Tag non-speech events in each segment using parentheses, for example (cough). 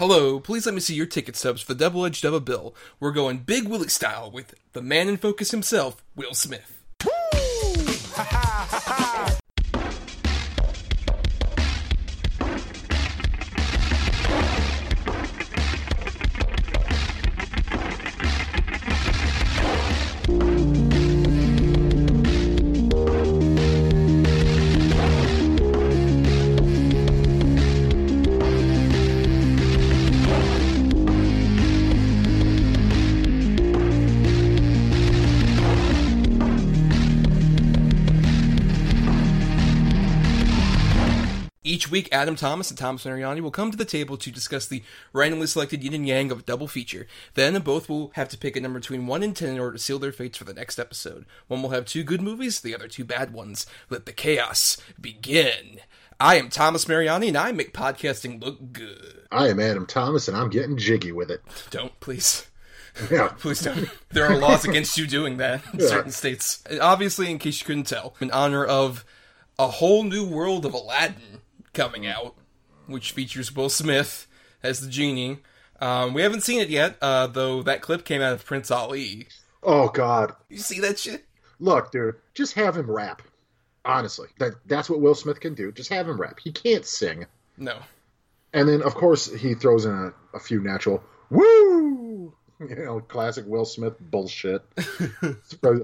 Hello, please let me see your ticket stubs for the double edged a bill. We're going Big Willie style with the man in focus himself, Will Smith. Week, Adam Thomas and Thomas Mariani will come to the table to discuss the randomly selected yin and yang of a double feature. Then, both will have to pick a number between 1 and 10 in order to seal their fates for the next episode. One will have two good movies, the other two bad ones. Let the chaos begin. I am Thomas Mariani, and I make podcasting look good. I am Adam Thomas, and I'm getting jiggy with it. Don't, please. Yeah. (laughs) Please don't. There are laws against you doing that in Yeah. certain states. Obviously, in case you couldn't tell, in honor of a whole new world of Aladdin coming out, which features Will Smith as the genie. Um, we haven't seen it yet, uh, though that clip came out of Prince Ali. Oh God, You see that shit? look, dude, just have him rap. Honestly, that that's what Will Smith can do. Just have him rap. He can't sing, No. and then of course he throws in a, a few natural woo, (laughs) you know, classic Will Smith bullshit.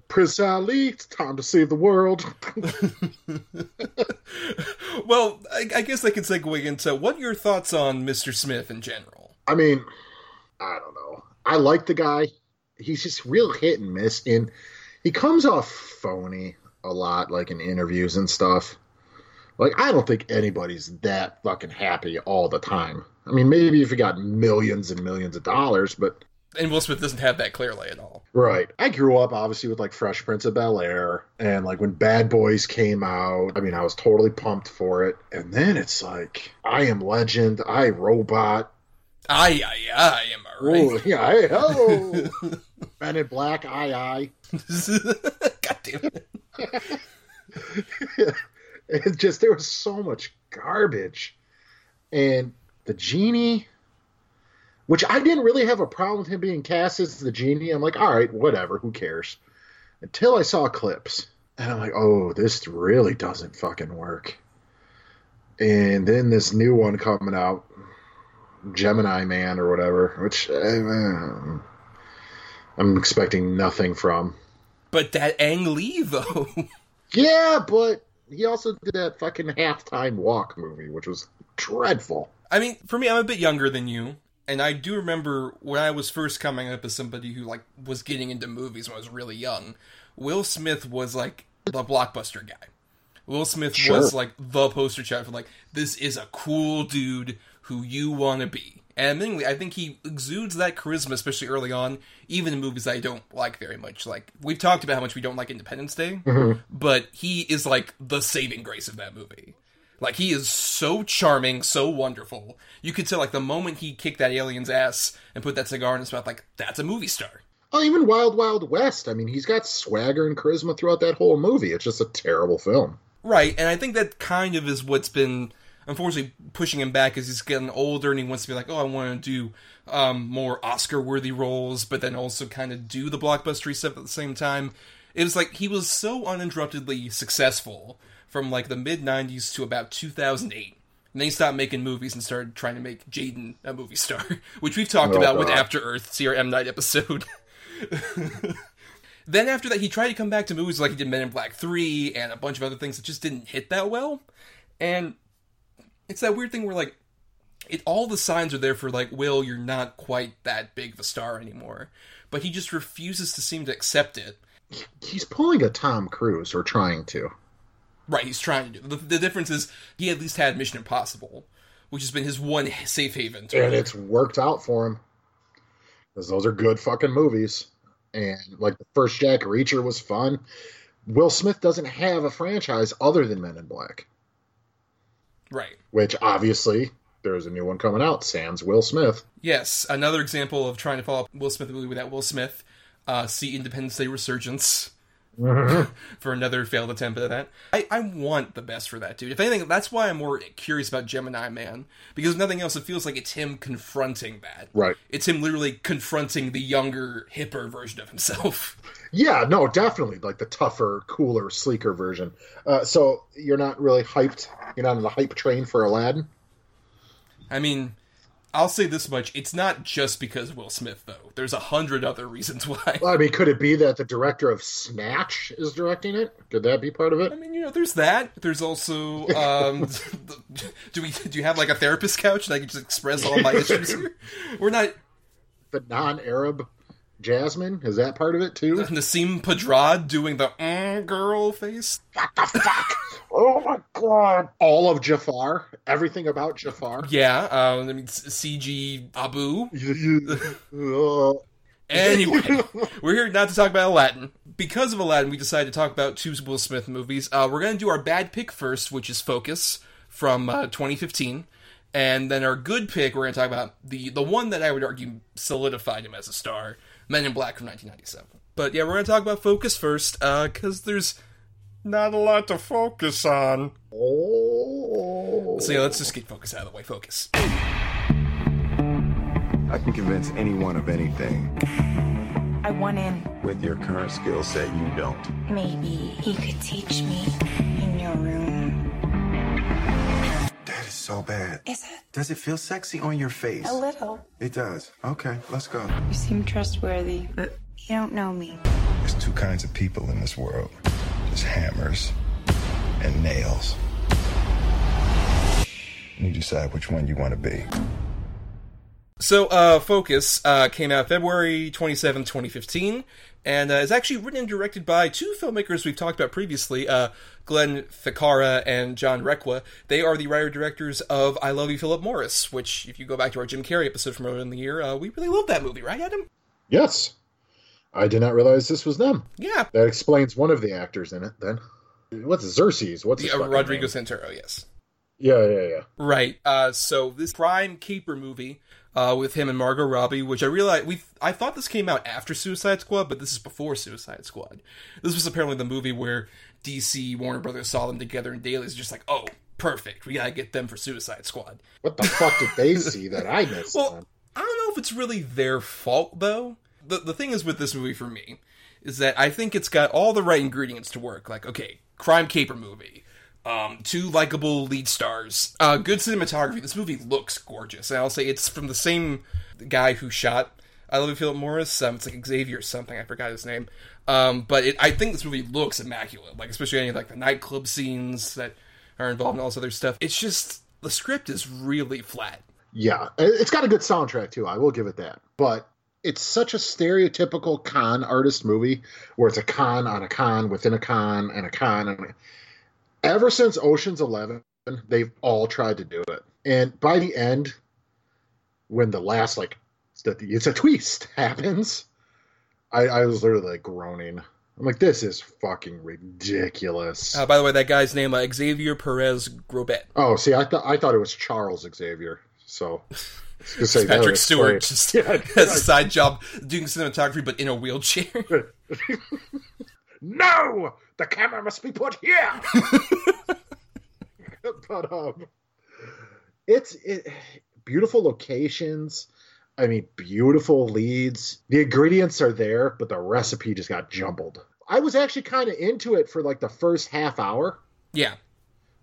Prince Ali, it's time to save the world. (laughs) Well, I, I guess I can segue into what your thoughts on Mr. Smith in general? I mean, I don't know. I like the guy. He's just real hit and miss, and he comes off phony a lot, like in interviews and stuff. Like, I don't think anybody's that fucking happy all the time. I mean, maybe if you got millions and millions of dollars, but And Will Smith doesn't have that clearly at all. right. I grew up obviously with like Fresh Prince of Bel Air, and like when Bad Boys came out, I mean, I was totally pumped for it. And then it's like, I Am Legend, I Robot, Aye, aye, aye, am I right? Oh, yeah, hey, hello. (laughs) Men in Black, aye, aye. (laughs) (laughs) God damn it. It just, there was so much garbage. And the genie, which I didn't really have a problem with him being cast as the genie. I'm like, all right, whatever, who cares? Until I saw clips. And I'm like, oh, this really doesn't fucking work. And then this new one coming out, Gemini Man or whatever, which uh, I'm expecting nothing from. But that Ang Lee, though. (laughs) Yeah, but he also did that fucking halftime walk movie, which was dreadful. I mean, for me, I'm a bit younger than you, and I do remember when I was first coming up as somebody who like was getting into movies when I was really young. Will Smith was like the blockbuster guy. Will Smith Sure. was like the poster child for like this is a cool dude who you want to be. And admittingly, I think he exudes that charisma, especially early on, even in movies I don't like very much. Like we've talked about how much we don't like Independence Day, mm-hmm. but he is like the saving grace of that movie. Like he is so charming, so wonderful. You could tell like the moment he kicked that alien's ass and put that cigar in his mouth, like that's a movie star. Oh, even Wild Wild West. I mean, he's got swagger and charisma throughout that whole movie. It's just a terrible film. Right, and I think that kind of is what's been unfortunately pushing him back as he's getting older and he wants to be like, oh, I want to do um, more Oscar-worthy roles, but then also kind of do the blockbustery stuff at the same time. It was like he was so uninterruptedly successful from like the mid '90s to about 2008. And then he stopped making movies and started trying to make Jaden a movie star, (laughs) which we've talked Oh, about with After Earth, CRM Night episode. (laughs) Then after that, he tried to come back to movies like he did Men in Black 3 and a bunch of other things that just didn't hit that well. And it's that weird thing where, like, it all the signs are there for, like, Will, you're not quite that big of a star anymore. But he just refuses to seem to accept it. He's pulling a Tom Cruise, or trying to. Right, he's trying to do. The, the difference is he at least had Mission Impossible, which has been his one safe haven. To And it's worked out for him. Because those are good fucking movies. And like the first Jack Reacher was fun. Will Smith doesn't have a franchise other than Men in Black, right. which obviously there's a new one coming out. Sans Will Smith. Yes, another example of trying to follow up Will Smith movie without Will Smith. Uh, see Independence Day Resurgence, (laughs) for another failed attempt at that. I, I want the best for that dude. If anything, that's why I'm more curious about Gemini Man because if nothing else, it feels like it's him confronting that. Right. It's him literally confronting the younger, hipper version of himself. Yeah, no, definitely like the tougher, cooler, sleeker version. Uh, so you're not really hyped. You're not on the hype train for Aladdin. I mean, I'll say this much: it's not just because Will Smith, though. There's a hundred other reasons (laughs) why. Well, I mean, could it be that the director of Snatch is directing it? Could that be part of it? I mean, you know, there's that. There's also, um, (laughs) do we do you have like a therapist couch that I can just express all my issues? (laughs) We're not The non-Arab Jasmine is that part of it too? (laughs) Nasim Pedrad doing the mm, girl face. what the fuck? (laughs) oh my god! All of Jafar, everything about Jafar. Yeah, um, I mean CG Abu. (laughs) Anyway, we're here not to talk about Aladdin. Because of Aladdin, we decided to talk about two Will Smith movies. Uh, we're going to do our bad pick first, which is Focus from uh, 2015. And then our good pick, we're going to talk about the, the one that I would argue solidified him as a star, Men in Black from 1997. But yeah, we're going to talk about Focus first, uh, because there's not a lot to focus on. oh. So yeah, let's just get Focus out of the way. Focus. I can convince anyone of anything. I want in. With your current skill set, you don't. Maybe he could teach me in your room. That is so bad. Is it? Does it feel sexy on your face? A little. It does. Okay, let's go. You seem trustworthy, but you don't know me. There's two kinds of people in this world. There's hammers and nails. You decide which one you want to be. So, uh, Focus uh, came out February 27, 2015, and uh, is actually written and directed by two filmmakers we've talked about previously, uh, Glenn Ficarra and John Requa. They are the writer-directors of I Love You, Philip Morris, which, if you go back to our Jim Carrey episode from earlier in the year, uh, we really love that movie, right, Adam? Yes, I did not realize this was them. Yeah. That explains one of the actors in it. Then, what's Xerxes? What's The, uh, Rodrigo name? Santoro, yes. Yeah, yeah, yeah. Right. Uh, so this crime caper movie uh, with him and Margot Robbie, which I realized we I thought this came out after Suicide Squad, but this is before Suicide Squad. This was apparently the movie where DC Warner Brothers saw them together, and Daly's just like, "Oh, perfect, we gotta get them for Suicide Squad." What the fuck did they (laughs) see that I missed? Well? I don't know if it's really their fault though. The the thing is with this movie for me is that I think it's got all the right ingredients to work. Like, okay, crime caper movie. Um, two likable lead stars. Uh, good cinematography. This movie looks gorgeous, and I'll say it's from the same guy who shot I Love You, Philip Morris. Um, it's like Xavier something. I forgot his name. Um, but it, I think this movie looks immaculate. Like especially any like the nightclub scenes that are involved in all this other stuff. It's just the script is really flat. Yeah, it's got a good soundtrack too. I will give it that. But it's such a stereotypical con artist movie where it's a con on a con within a con and a con. And ever since Ocean's Eleven, they've all tried to do it. And by the end, when the last like it's a twist (laughs) happens, I, I was literally like groaning. I'm like, this is fucking ridiculous. Uh, by the way, that guy's name uh, Xavier Perez Grobet. oh, see, I thought I thought it was Charles Xavier. So (laughs) say Patrick Stewart explain- just (laughs) Yeah, has a side job doing cinematography, but in a wheelchair. No, the camera must be put here. (laughs) but um, it's it, beautiful locations. I mean, beautiful leads. The ingredients are there, but the recipe just got jumbled. I was actually kind of into it for like the first half hour, yeah,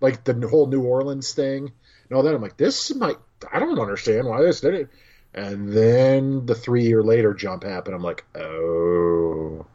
like the whole New Orleans thing and all that. I'm like, this might. I don't understand why this did it. And then the three year later jump happened. I'm like, oh,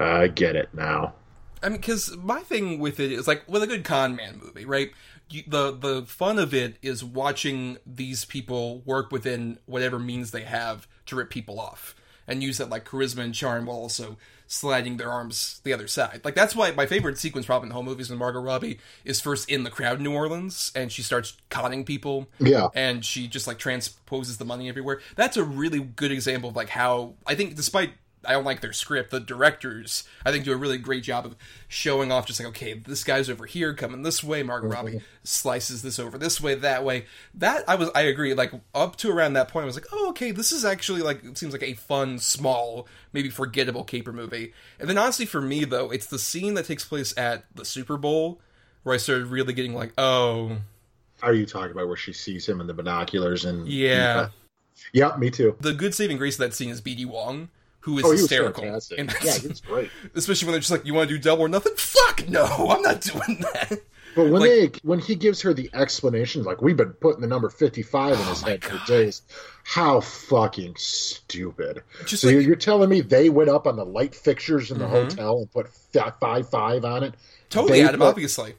I get it now. I mean, because my thing with it is like with a good con man movie, right? You, the the fun of it is watching these people work within whatever means they have to rip people off and use that like charisma and charm while also sliding their arms the other side. Like that's why my favorite sequence probably in the whole movie is when Margot Robbie is first in the crowd in New Orleans and she starts conning people. Yeah. And she just like transposes the money everywhere. That's a really good example of like how I think despite I don't like their script. The directors, I think, do a really great job of showing off, just like, okay, this guy's over here coming this way. Margot mhm. Robbie slices this over this way, that way. That I was, I agree. Like up to around that point, I was like, oh, okay, this is actually like it seems like a fun, small, maybe forgettable caper movie. And then honestly, for me though, it's the scene that takes place at the Super Bowl where I started really getting like, oh, Are you talking about where she sees him in the binoculars and yeah. Yeah, me too. The good saving grace of that scene is BD Wong, who is Oh, hysterical. fantastic. Yeah, scene. he was great. (laughs) Especially when they're just like, "You want to do double or nothing?" Fuck no, I'm not doing that. But when Like- they when he gives her the explanation, like we've been putting the number fifty five in Oh his head for days, how fucking stupid! Just so like- you're, telling me they went up on the light fixtures in the Mhm. hotel and put fi- five five on it? Totally, They Adam. put- Obviously,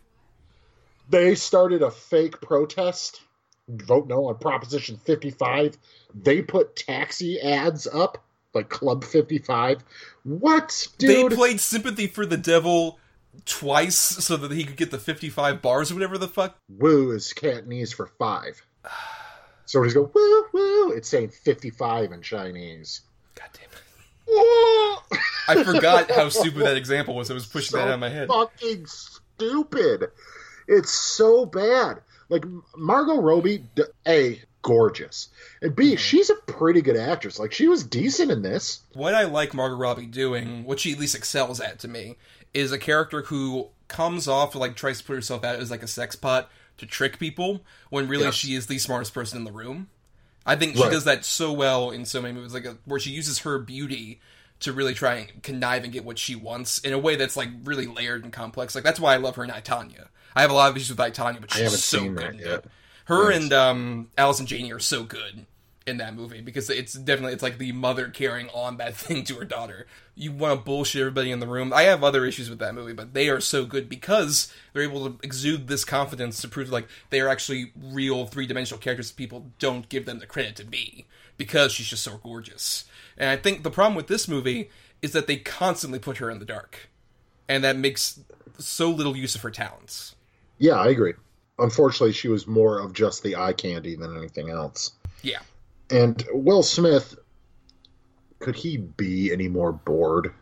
They started a fake protest, vote no on Proposition fifty five. They put taxi ads up like Club fifty five. What, dude? they played "Sympathy for the Devil" twice so that he could get the 55 bars or whatever the fuck. woo is Cantonese for five. (sighs) So he's go woo woo. It's saying fifty five in Chinese. God damn it! Woo! I forgot how (laughs) stupid that example was. I was pushing that out of my head. Fucking stupid. It's so bad. Like Margot Robbie, a gorgeous, and Mm-hmm. b she's a pretty good actress. Like she was decent in this. what I like Margot Robbie doing, what she at least excels at to me, is a character who comes off like tries to put herself out as like a sex pot to trick people when really Yes. she is the smartest person in the room. I think she Right. does that so well in so many movies, like uh where she uses her beauty to really try and connive and get what she wants in a way that's like really layered and complex. Like that's why I love her in I Tonya. I have a lot of issues with I Tonya, but she's so good. That in yet. it. Her Nice. and um, Allison Janney are so good in that movie because it's definitely it's like the mother carrying on that (laughs) thing to her daughter. You want to bullshit everybody in the room. I have other issues with that movie, but they are so good because they're able to exude this confidence to prove like they are actually real three dimensional characters people don't give them the credit to be because she's just so gorgeous. And I think the problem with this movie is that they constantly put her in the dark, and that makes so little use of her talents. Yeah, I agree. Unfortunately, she was more of just the eye candy than anything else. Yeah. And Will Smith, could he be any more bored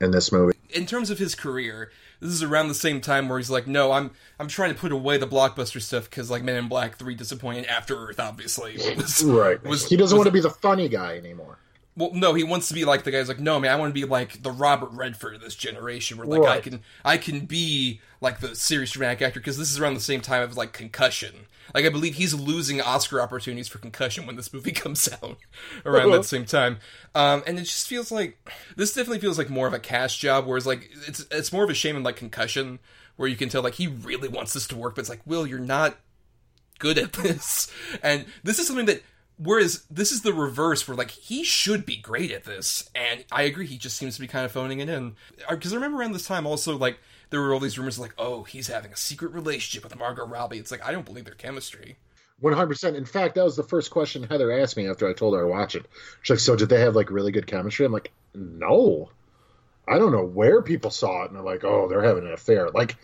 in this movie? in terms of his career, this is around the same time where he's like, "No, I'm I'm trying to put away the blockbuster stuff because like Men in Black Three disappointed After Earth, obviously. (laughs) Was, Right. Was, he doesn't was- want to be the funny guy anymore. Well, no, he wants to be like the guy's like, no, man, I want to be like the Robert Redford of this generation, where like I can I can be like the serious dramatic actor because this is around the same time of like Concussion. Like I believe he's losing Oscar opportunities for Concussion when this movie (laughs) comes out (laughs) around that same time, um, and it just feels like this definitely feels like more of a cast job, whereas like it's it's more of a shame in like Concussion where you can tell like he really wants this to work, but it's like, Will, you're not good at (laughs) this. And this is something that whereas this is the reverse where like he should be great at this and I agree he just seems to be kind of phoning it in. Cuz I remember around this time also like there were all these rumors like oh he's having a secret relationship with Margot Robbie. It's like I don't believe their chemistry. One hundred percent. In fact, that was the first question Heather asked me after I told her I watched it. She's like, "So did they have like really good chemistry?" I'm like, "No, I don't know where people saw it." And they're like, "Oh, they're having an affair." Like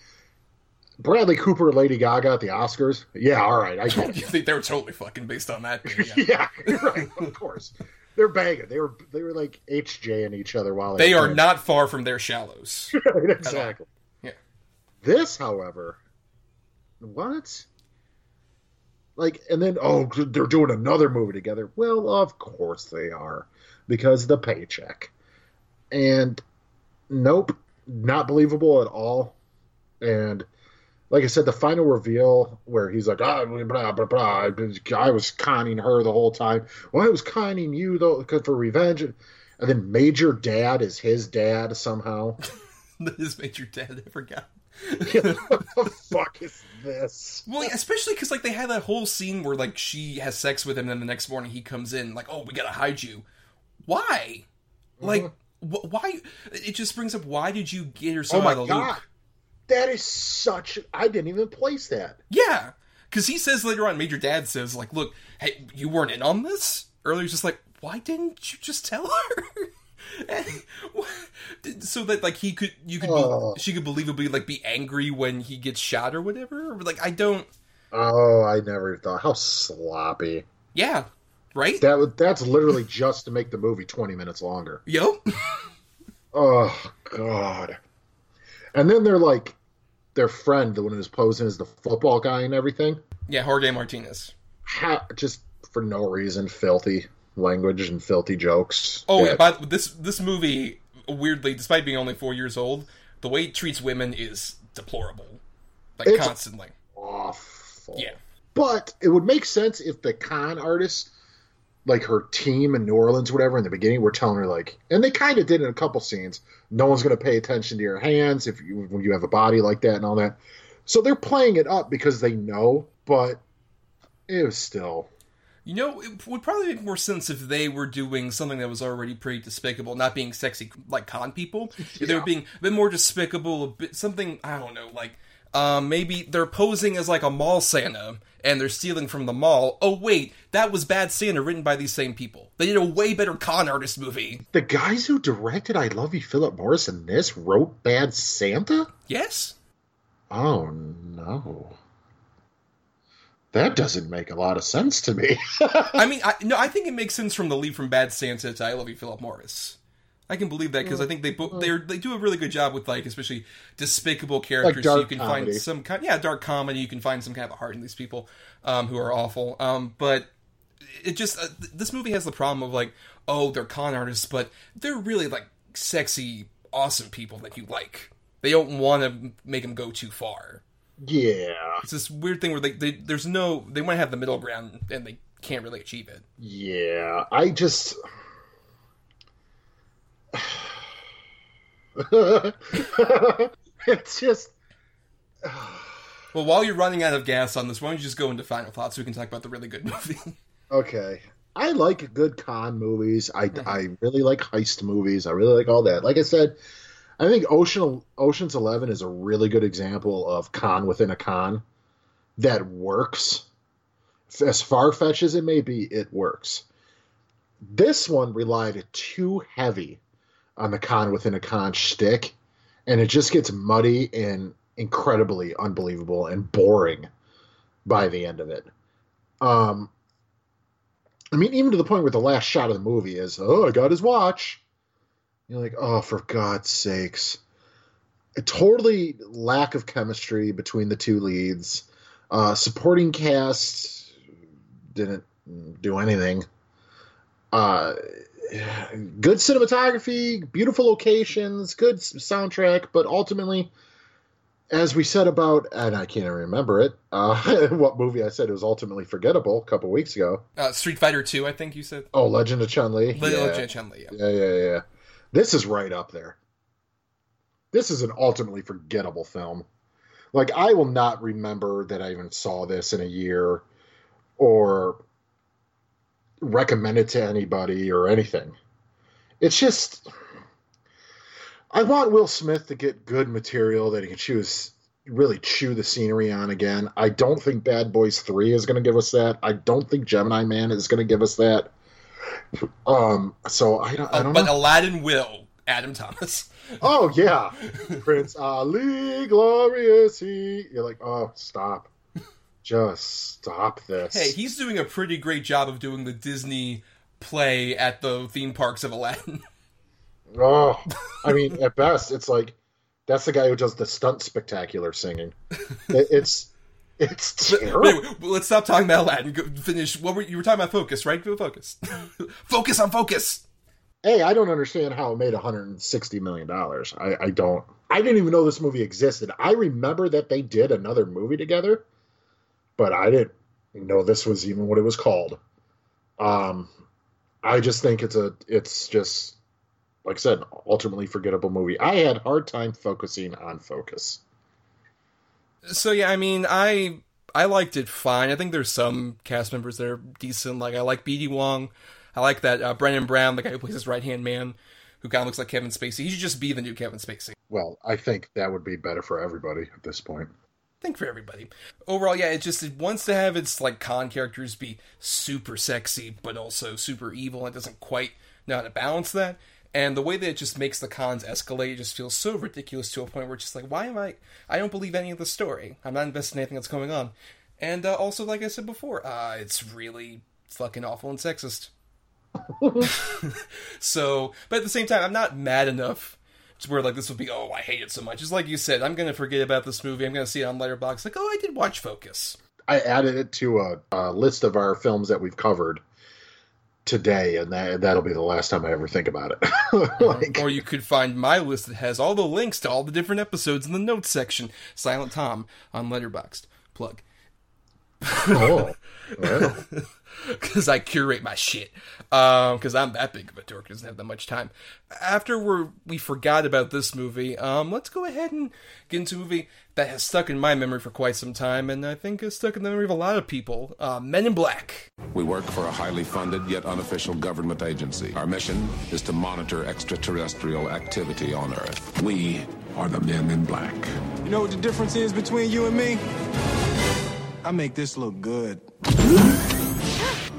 Bradley Cooper, Lady Gaga at the Oscars. Yeah, all right, I get (laughs) you think they were totally fucking based on that? (laughs) Yeah. yeah, right. Of course, they're banging. They were they were like HJ HJing each other while They were are playing. not far from their shallows. (laughs) Right, exactly. Yeah. This, however, what? Like, and then oh, they're doing another movie together. Well, of course they are, because the paycheck. And nope, not believable at all. And like I said, the final reveal where he's like, ah, blah, blah, blah, I was conning her the whole time. Well, I was conning you though, for revenge. And then Major Dad is his dad somehow. (laughs) this Major dad I forgot. what the fuck is this? Well, especially because like they had that whole scene where like she has sex with him, and then the next morning he comes in like, "Oh, we gotta hide you." Why? Like, wh- why? It just brings up why did you get her so oh my out of the god, loop? That is such. I didn't even place that. Yeah, because he says later on, Major Dad says like, "Look, hey, you weren't in on this." Earlier, just like, "Why didn't you just tell her?" (laughs) (laughs) So that like he could, you could, be- Oh. she could believably like be angry when he gets shot or whatever. Or, like I don't. Oh, I never thought how sloppy. Yeah, right? That that's literally just to make the movie twenty minutes longer. Yep. (laughs) Oh God! And then they're like their friend, the one who's posing as the football guy and everything. yeah, Jorge Martinez. Ha- just for no reason, filthy language and filthy jokes. Oh, yeah, but this this movie, weirdly, despite being only four years old, the way it treats women is deplorable, like It's- constantly. awful. Yeah. But it would make sense if the con artist, like her team in New Orleans, whatever, in the beginning, were telling her like, and they kind of did in a couple scenes. No one's going to pay attention to your hands if you when you have a body like that and all that. So they're playing it up because they know, but it was still You know, it would probably make more sense if they were doing something that was already pretty despicable, not being sexy like con people. If they were being a bit more despicable, a bit something I don't know, like um, maybe they're posing as like a mall Santa and they're stealing from the mall. Oh wait, that was Bad Santa, written by these same people. They did a way better con artist movie. the guys who directed "I Love You, Philip Morris" and this wrote "Bad Santa." Yes. Oh no, that doesn't make a lot of sense to me. (laughs) I mean, I, no, I think it makes sense from the leap from Bad Santa to I Love You, Philip Morris. I can believe that because I think they bo- they they do a really good job with like especially despicable characters. so you can comedy. find some kind, yeah, dark comedy. You can find some kind of heart in these people um, who are awful. Um, but it just uh, th- this movie has the problem of like, oh, they're con artists, but they're really like sexy, awesome people that you like. They don't want to make them go too far. yeah, It's this weird thing where they, they there's no they want to have the middle ground and they can't really achieve it. Yeah, I just. (sighs) it's just. (sighs) Well, while you're running out of gas on this, why don't you just go into final thoughts so we can talk about the really good (laughs) movie? Okay. I like good con movies. I, mm-hmm. I really like heist movies. I really like all that. Like I said, I think Ocean Ocean's Eleven is a really good example of con within a con that works. As far fetched as it may be, it works. This one relied too heavy on the con within a con shtick, and it just gets muddy and incredibly unbelievable and boring by the end of it. Um, I mean, even to the point where the last shot of the movie is, "Oh, I got his watch." You're like, "Oh, for God's sakes!" A totally lack of chemistry between the two leads. Uh, supporting cast didn't do anything. Uh, good cinematography, beautiful locations, good soundtrack, but ultimately, as we said about, and I can't even remember it, uh, (laughs) what movie I said it was ultimately forgettable a couple weeks ago. Uh, Street Fighter Two, I think you said. Oh, Legend of Chun Li. The Yeah. Legend of Chun-Li, yeah. yeah, yeah, yeah. This is right up there. This is an ultimately forgettable film. Like I will not remember that I even saw this in a year, or recommend it to anybody or anything. It's just I want Will Smith to get good material that he can choose really chew the scenery on again. I don't think Bad Boys 3 is going to give us that. I don't think Gemini Man is going to give us that. Um so I don't I Oh, don't but know. Aladdin will. Adam Thomas. Oh yeah. Prince Ali glorious he. You're like, "Oh, stop. Just stop this." Hey, he's doing a pretty great job of doing the Disney play at the theme parks of Aladdin. (laughs) Oh, I mean, at best, it's like that's the guy who does the stunt spectacular singing. It, it's it's (laughs) terrible. anyway, let's stop talking about Aladdin. Go, finish. What were you were talking about? Focus, right? Go focus. (laughs) focus on focus. Hey, I don't understand how it made 160 million dollars. I, I don't. I didn't even know this movie existed. I remember that they did another movie together, but I didn't know this was even what it was called. Um, I just think it's a. It's just like I said, ultimately forgettable movie. I had hard time focusing on focus. So yeah, I mean, I I liked it fine. I think there's some cast members that are decent. Like I like B.D. Wong. I like that uh, Brennan Brown, the guy who plays his right hand man, who kind of looks like Kevin Spacey. He should just be the new Kevin Spacey. Well, I think that would be better for everybody at this point. Think for everybody. Overall, yeah, it just it wants to have its like con characters be super sexy, but also super evil. It doesn't quite know how to balance that. And the way that it just makes the cons escalate it just feels so ridiculous to a point where it's just like, why am I? I don't believe any of the story. I'm not invested in anything that's going on. And uh, also, like I said before, uh, it's really fucking awful and sexist. (laughs) (laughs) so, but at the same time, I'm not mad enough to where like this would be. Oh, I hate it so much. It's like you said. I'm gonna forget about this movie. I'm gonna see it on Letterboxd. Like, oh, I did watch Focus. I added it to a, a list of our films that we've covered today, and that that'll be the last time I ever think about it. (laughs) like, Or you could find my list that has all the links to all the different episodes in the notes section. Silent Tom on Letterboxd. Plug. oh, well, (laughs) (laughs) because I curate my shit. Because I'm that big of a dork, doesn't have that much time. After we we forgot about this movie, um, let's go ahead and get into a movie that has stuck in my memory for quite some time, and I think has stuck in the memory of a lot of people. Uh, Men in Black. We work for a highly funded yet unofficial government agency. Our mission is to monitor extraterrestrial activity on Earth. We are the men in black. You know what the difference is between you and me? I make this look good. (laughs)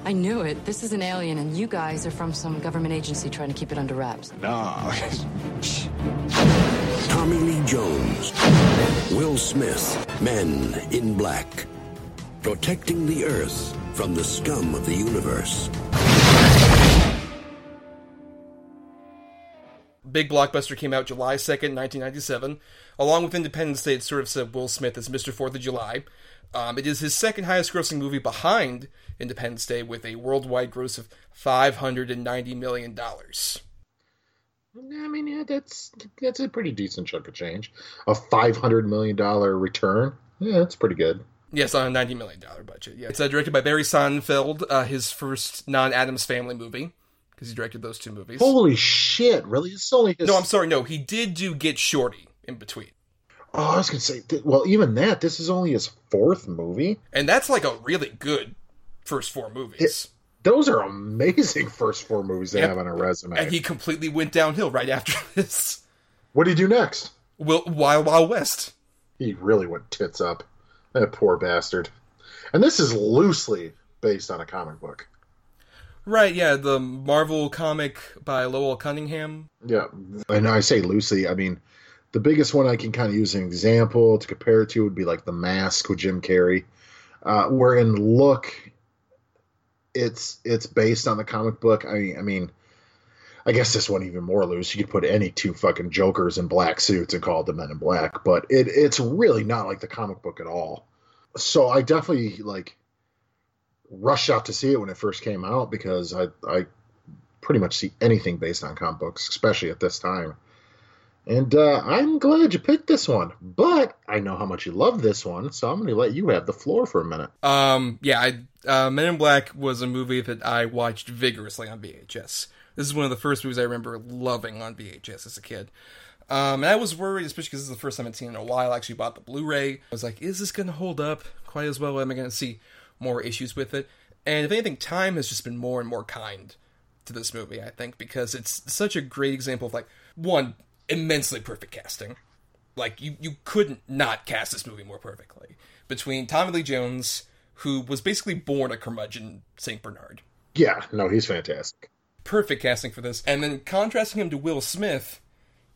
I knew it. This is an alien, and you guys are from some government agency trying to keep it under wraps. Nah. (laughs) Tommy Lee Jones, Will Smith, Men in Black, protecting the Earth from the scum of the universe. Big blockbuster came out July 2nd, 1997. Along with Independence Day, it sort of said Will Smith as Mr. 4th of July. Um, it is his second highest grossing movie behind Independence Day with a worldwide gross of $590 million. I mean, yeah, that's that's a pretty decent chunk of change. A five hundred million dollar return. Yeah, that's pretty good. Yes, on a $90 million budget. Yeah. It's uh, directed by Barry Sonnenfeld, uh, his first non Addams Family movie, because he directed those two movies. Holy shit! Really? It's only his... No, I'm sorry, no, he did do Get Shorty in between. Oh, I was gonna say. Well, even that. This is only his fourth movie. And that's like a really good first four movies. Those are amazing (laughs) first four movies they Yep. have on a resume. and he completely went downhill right after (laughs) this. what did he do next? Will Wild Wild West. He really went tits up. That poor bastard. And this is loosely based on a comic book. Right, yeah, the Marvel comic by Lowell Cunningham. Yeah, and I say loosely. I mean, the biggest one I can kind of use an example to compare it to would be like The Mask with Jim Carrey, uh, where in look, it's it's based on the comic book. I mean, I mean, I guess this one even more loose. You could put any two fucking Jokers in black suits and call it the Men in Black, but it it's really not like the comic book at all. So I definitely like rushed out to see it when it first came out because I I pretty much see anything based on comic books, especially at this time. And uh, I'm glad you picked this one, but I know how much you love this one, so I'm going to let you have the floor for a minute. Um, yeah, I, uh, Men in Black was a movie that I watched vigorously on VHS. This is one of the first movies I remember loving on VHS as a kid. Um, and I was worried, especially because this is the first time I'd seen it in a while. I actually bought the Blu-ray. I was like, is this going to hold up quite as well? Am I going to see more issues with it? And if anything, time has just been more and more kind to this movie, I think, because it's such a great example of, like, one, immensely perfect casting. Like, you, you couldn't not cast this movie more perfectly. Between Tommy Lee Jones, who was basically born a curmudgeon St. Bernard. Yeah, no, he's fantastic. Perfect casting for this. And then contrasting him to Will Smith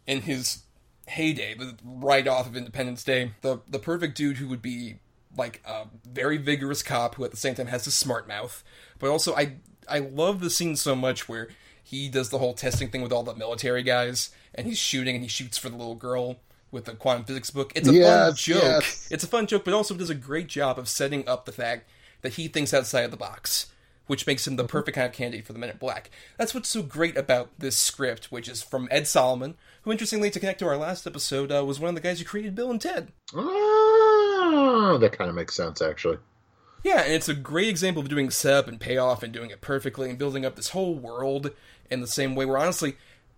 in his heyday, the- right off of Independence Day. The the perfect dude who would be like a very vigorous cop who at the same time has a smart mouth. But also I I love the scene so much where he does the whole testing thing with all the military guys and he's shooting and he shoots for the little girl with the quantum physics book. It's a fun joke. yes. It's a fun joke, but also does a great job of setting up the fact that he thinks outside of the box, which makes him the perfect kind of candidate for the Men in Black. That's what's so great about this script, which is from Ed Solomon, who, interestingly, to connect to our last episode, uh, was one of the guys who created Bill and Ted. Ah, that kind of makes sense, actually. Yeah, and it's a great example of doing setup and payoff and doing it perfectly and building up this whole world in the same way. Where honestly,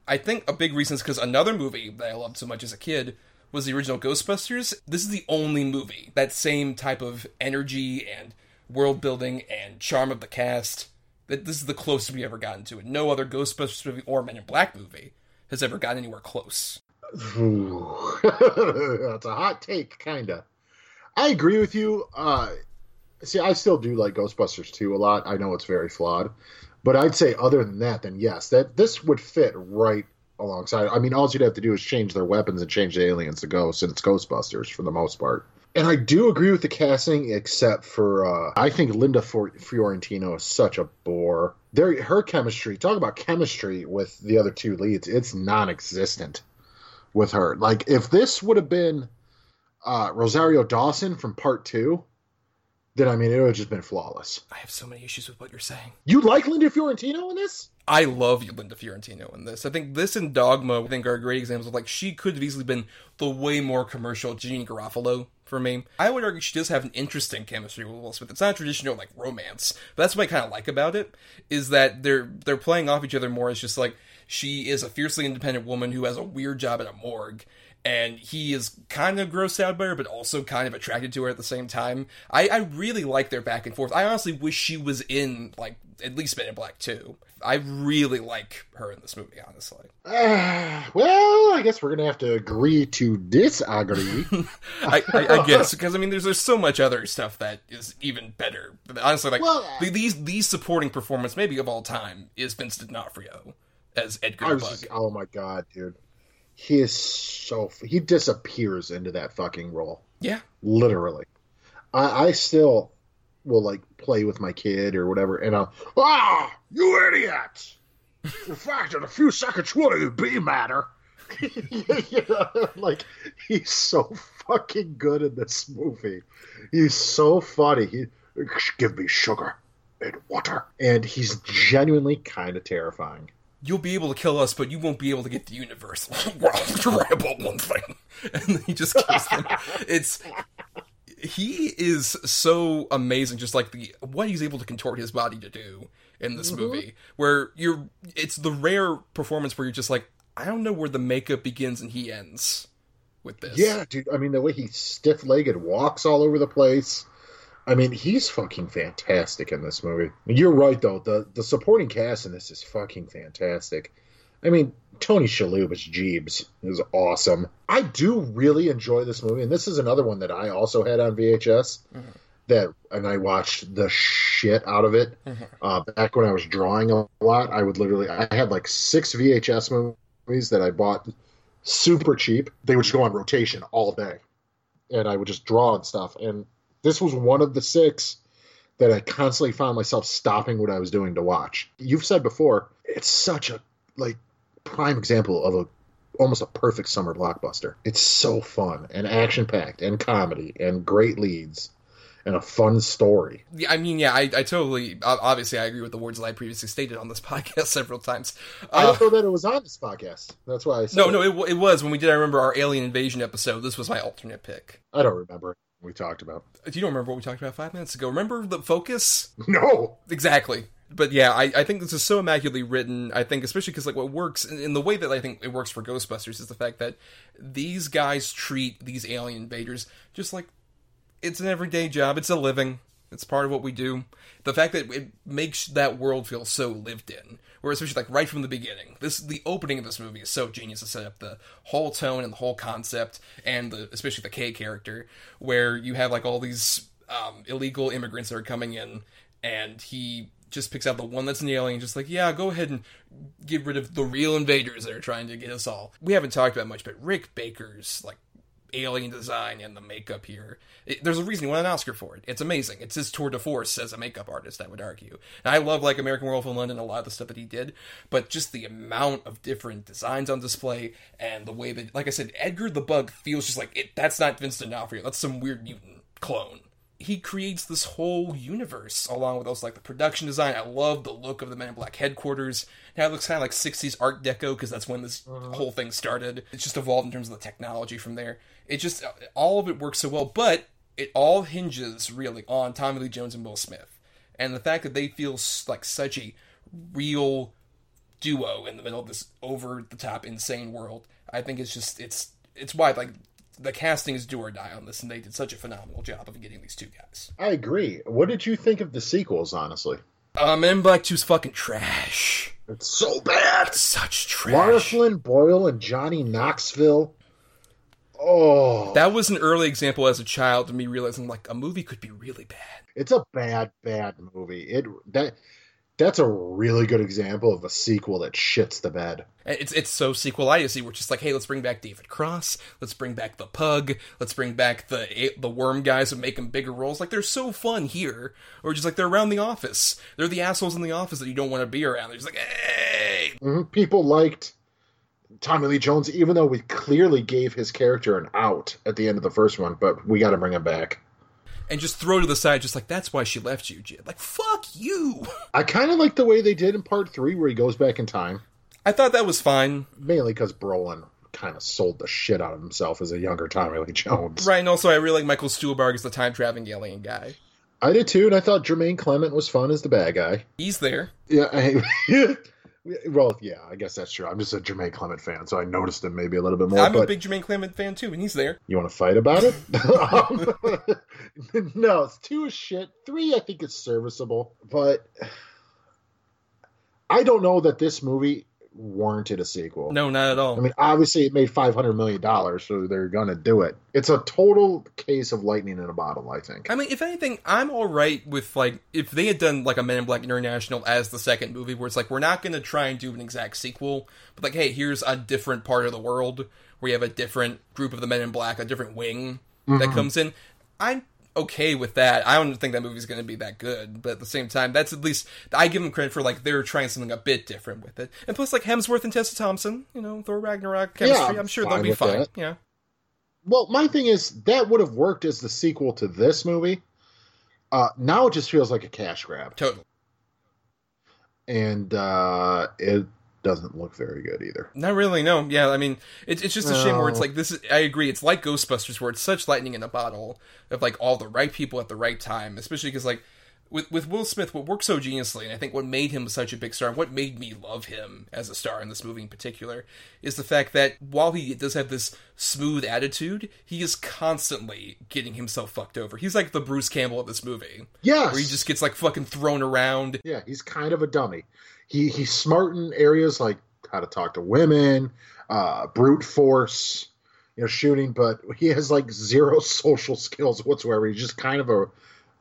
I think a big reason is because another movie that I loved so much as a kid was the original Ghostbusters. This is the only movie that same type of energy and world building and charm of the cast. That this is the closest we ever gotten to it. No other Ghostbusters movie or Men in Black movie has ever gotten anywhere close. (laughs) That's a hot take, kind of. I agree with you. Uh, see, I still do like Ghostbusters 2 a lot. I know it's very flawed. But I'd say, other than that, then yes, that this would fit right alongside. I mean, all you'd have to do is change their weapons and change the aliens to ghosts, and it's Ghostbusters for the most part. And I do agree with the casting, except for uh, I think Linda Fiorentino is such a bore. There, her chemistry. Talk about chemistry with the other two leads. It's non-existent with her. Like if this would have been uh, Rosario Dawson from Part Two, then I mean it would have just been flawless. I have so many issues with what you're saying. You like Linda Fiorentino in this? I love Linda Fiorentino in this. I think this and Dogma, I think, are great examples of like she could have easily been the way more commercial Janeane Garofalo for me. I would argue she does have an interesting chemistry with Will Smith. It's not traditional like romance, but that's what I kind of like about it is that they're they're playing off each other more. It's just like she is a fiercely independent woman who has a weird job at a morgue. And he is kind of grossed out by her, but also kind of attracted to her at the same time. I, I really like their back and forth. I honestly wish she was in like at least Men in Black 2. I really like her in this movie, honestly. Uh, (sighs) well, I guess we're gonna have to agree to disagree. (laughs) I, I, I guess because I mean, there's there's so much other stuff that is even better. Honestly, like Well, the- these these supporting performance, maybe of all time, is Vincent D'Onofrio as Edgar I was Bug. just, oh my god, dude, he is so he disappears into that fucking role, Yeah, literally. I, I still will like play with my kid or whatever, and I'll ah, you idiot! The (laughs) fact that a few seconds what wouldn't be matter. (laughs) You know, like he's so fucking good in this movie. He's so funny. He give me sugar and water, and he's genuinely kind of terrifying. You'll be able to kill us, but you won't be able to get the universe. (laughs) We're all right about one thing, (laughs) and then he just kills them. It's he is so amazing, just like the what he's able to contort his body to do in this mm-hmm. movie. Where you're, it's the rare performance where you're just like, I don't know where the makeup begins and he ends with this. Yeah, dude. I mean, the way he stiff legged walks all over the place. I mean, he's fucking fantastic in this movie. You're right, though. The the supporting cast in this is fucking fantastic. I mean, Tony Shalhoub as Jeebs is awesome. I do really enjoy this movie, and this is another one that I also had on VHS. That and I watched the shit out of it. Uh, back when I was drawing a lot, I would literally I had like six VHS movies that I bought super cheap. They would just go on rotation all day, and I would just draw and stuff. And this was one of the six that I constantly found myself stopping what I was doing to watch. You've said before, it's such a like prime example of a almost a perfect summer blockbuster. It's so fun and action packed and comedy and great leads and a fun story. Yeah, I mean, yeah, I, I totally, obviously, I agree with the words that I previously stated on this (laughs) podcast several times. I Uh, don't know that it was on this podcast. That's why I said no, no, it, it was when we did. I remember our alien invasion episode. This was my alternate pick. I don't remember. We talked about Do you don't remember what we talked about five minutes ago? Remember the focus? (laughs) no. Exactly. But yeah, I, I think this is so immaculately written. I think, especially because like what works in, in the way that I think it works for Ghostbusters is the fact that these guys treat these alien invaders just like it's an everyday job. It's a living. It's part of what we do. The fact that it makes that world feel so lived in, where especially like right from the beginning, this the opening of this movie is so genius to set up the whole tone and the whole concept, and the, especially the K character, where you have like all these um, illegal immigrants that are coming in, and he just picks out the one that's nailing, just like yeah, go ahead and get rid of the real invaders that are trying to get us all. We haven't talked about much, but Rick Baker's like alien design and the makeup here. It, there's a reason he won an Oscar for it. It's amazing. It's his tour de force as a makeup artist, I would argue. And I love like American Werewolf in London, a lot of the stuff that he did, but just the amount of different designs on display and the way that, like I said, Edgar the Bug feels just like it. That's not Vincent D'Onofrio. That's some weird mutant clone. He creates this whole universe along with also like the production design. I love the look of the Men in Black headquarters. Now it looks kind of like 60s Art Deco because that's when this mm-hmm. whole thing started. It's just evolved in terms of the technology from there. It just all of it works so well, but it all hinges really on Tommy Lee Jones and Will Smith, and the fact that they feel like such a real duo in the middle of this over the top insane world. I think it's just it's it's why like the casting is do or die on this, and they did such a phenomenal job of getting these two guys. I agree. What did you think of the sequels, honestly? Uh, Men in Black 2's fucking trash. It's so bad. Such trash. Lara Flynn Boyle and Johnny Knoxville. Oh, That was an early example as a child of me realizing like a movie could be really bad. it's a bad, bad movie. It that That's a really good example of a sequel that shits the bed. It's it's so sequelitis. We're just like, hey, let's bring back David Cross. Let's bring back the Pug. Let's bring back the the Worm guys and make them bigger roles. Like they're so fun here. Or just like they're around the office. They're the assholes in the office that you don't want to be around. They're just like, hey. Mhm. People liked Tommy Lee Jones, even though we clearly gave his character an out at the end of the first one, but we got to bring him back. And just throw to the side, just like that's why she left you, Jid. Like fuck you. (laughs) I kind of like the way they did in part three, where he goes back in time, I thought that was fine. mainly because Brolin kind of sold the shit out of himself as a younger Tommy Lee Jones. Right, and also I really like Michael Stuhlbarg as the time traveling alien guy. I did too, and I thought Jermaine Clement was fun as the bad guy. He's there. Yeah, I, (laughs) well, yeah, I guess that's true. I'm just a Jermaine Clement fan, so I noticed him maybe a little bit more. I'm a big Jermaine Clement fan too, and he's there. you want to fight about it? um, (laughs) (laughs) no, it's two is shit. Three, I think is serviceable, but I don't know that this movie warranted a sequel. No, not at all. I mean, obviously, it made five hundred million dollars, so they're gonna do it. It's a total case of lightning in a bottle. I think. I mean, if anything, I'm all right with like if they had done like a Men in Black International as the second movie, where it's like we're not going to try and do an exact sequel, but like, hey, here's a different part of the world where you have a different group of the Men in Black, a different wing that mm-hmm. comes in. I'm okay with that. I don't think that movie's going to be that good, but at the same time, that's at least I give them credit for like they're trying something a bit different with it. And plus, like Hemsworth and Tessa Thompson, you know, Thor Ragnarok chemistry. I'm I'm sure they'll be fine. that. Yeah. Well, my thing is that would have worked as the sequel to this movie. Uh, now it just feels like a cash grab, Totally. and uh, it doesn't look very good either. Not really, no. Yeah, I mean, it's it's just a shame where it's like this. Is, I agree. It's like Ghostbusters, where it's such lightning in a bottle of like all the right people at the right time. Especially because like with with Will Smith, what worked so geniusly, and I think what made him such a big star, and what made me love him as a star in this movie in particular, is the fact that while he does have this smooth attitude, he is constantly getting himself fucked over. He's like the Bruce Campbell of this movie, Yeah, where he just gets like fucking thrown around. yeah, he's kind of a dummy. He he's smart in areas like how to talk to women, uh, brute force, you know, shooting, but he has like zero (laughs) social skills whatsoever. He's just kind of a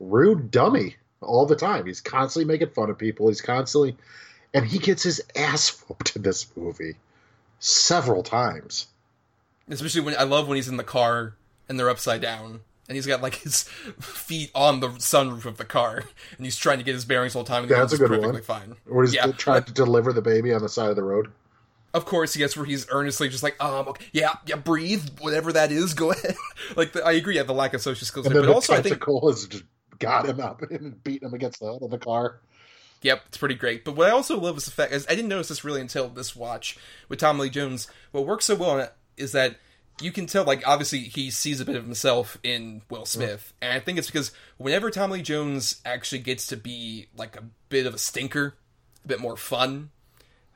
rude dummy all the time. He's constantly making fun of people. He's constantly, and he gets his ass (laughs) whooped in this movie several times. especially when I love when he's in the car and they're upside down and he's got like his (laughs) feet on the sunroof of the car and he's trying to get his bearings all the time and That's a good perfectly one. fine. Or he's Yeah. trying to deliver the baby on the side of the road. Of course, yes, where he's earnestly just like, um, okay, yeah, yeah, breathe, whatever that is, go (laughs) ahead. like, the, I agree, yeah, the lack of social skills, And there, but the also I think has just got him up (laughs) and beaten him against the hood of the car. Yep, it's pretty great. But what I also love is the fact is I didn't notice this really until this watch with Tommy Lee Jones. What works so well on it is that you can tell, like, obviously he sees a bit of himself in Will Smith, and I think it's because whenever Tommy Lee Jones actually gets to be like a bit of a stinker, a bit more fun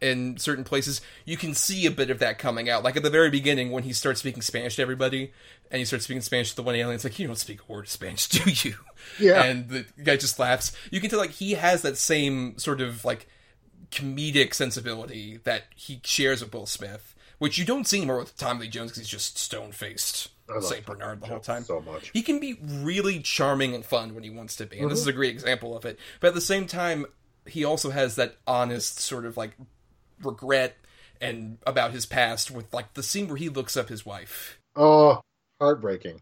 in certain places, you can see a bit of that coming out. Like at the very beginning when he starts speaking Spanish to everybody, and he starts speaking Spanish to the one alien, it's like, you don't speak a word of Spanish, (laughs) do you? Yeah. And the guy just laughs. You can tell like he has that same sort of like comedic sensibility that he shares with Will Smith, which you don't see anymore with Tommy Lee Jones because he's just stone faced Saint Bernard the whole time. so much. He can be really charming and fun when he wants to be, and this Mm-hmm. is a great example of it. But at the same time, he also has that honest sort of like regret and about his past with like the scene where he looks up his wife. Oh, heartbreaking.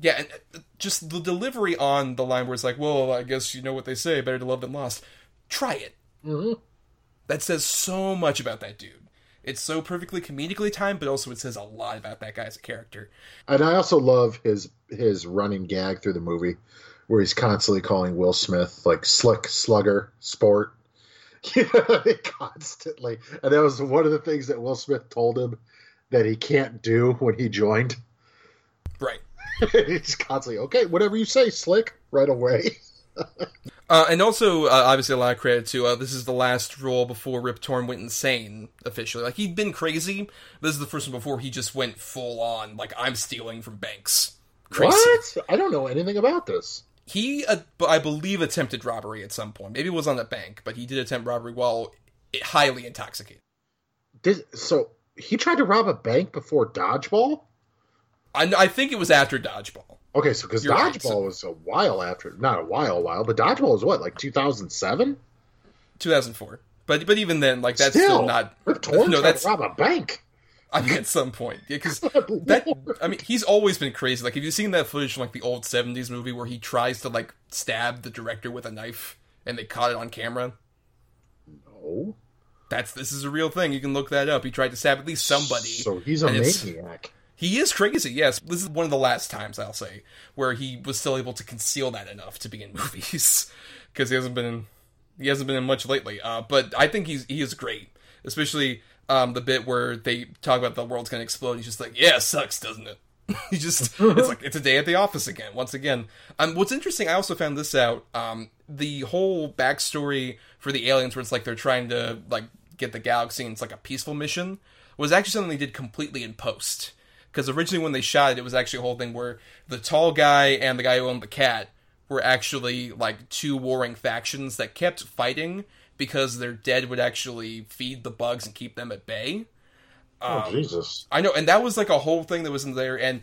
Yeah, and uh, just the delivery on the line where it's like, "Well, I guess you know what they say: better to love than lost." Try it. Mhm. That says so much about that dude. It's so perfectly comedically timed, but also it says a lot about that guy as a character. And I also love his his running gag through the movie, where he's constantly calling Will Smith like slick, slugger, sport. (laughs) (laughs) constantly, and that was one of the things that Will Smith told him that he can't do when he joined. Right. (laughs) he's constantly okay, whatever you say, slick, right away. (laughs) Uh, and also, uh, obviously, a lot of credit to uh, this is the last role before Rip Torn went insane officially. Like he'd been crazy. This is the first one before he just went full on. Like I'm stealing from banks. Crazy. What? I don't know anything about this. He, uh, I believe, attempted robbery at some point. Maybe it was on a bank, but he did attempt robbery while highly intoxicated. Did, so he tried to rob a bank before dodgeball. I, I think it was after dodgeball. Okay, so because dodgeball right, so- was a while after, not a while, a while, but dodgeball was what, like two thousand seven? 2004. But but even then, like that's still, Still, not. Rip no, that's to rob a bank. I (laughs) mean, at some point, yeah, because (laughs) that. I mean, he's always been crazy. Like, have you seen that footage from like the old '70s movie where he tries to like stab the director with a knife and they caught it on camera? No. That's this is a real thing. You can look that up. He tried to stab at least somebody. so he's a maniac. He is crazy, yes. This is one of the last times I'll say where he was still able to conceal that enough to be in (laughs) movies because he hasn't been in, he hasn't been in much lately. Uh, but I think he's he is great, especially um, the bit where they talk about the world's gonna explode. He's just like, yeah, sucks, doesn't it? (laughs) he just it's like it's a day at the office again. Once again, um, what's interesting, I also found this out. Um, the whole backstory for the aliens, where it's like they're trying to like get the galaxy and it's like a peaceful mission, was actually something they did completely in post because originally when they shot it, it was actually a whole thing where the tall guy and the guy who owned the cat were actually like two warring factions that kept fighting because their dead would actually feed the bugs and keep them at bay. Oh um, Jesus! I know, and that was like a whole thing that was in there. And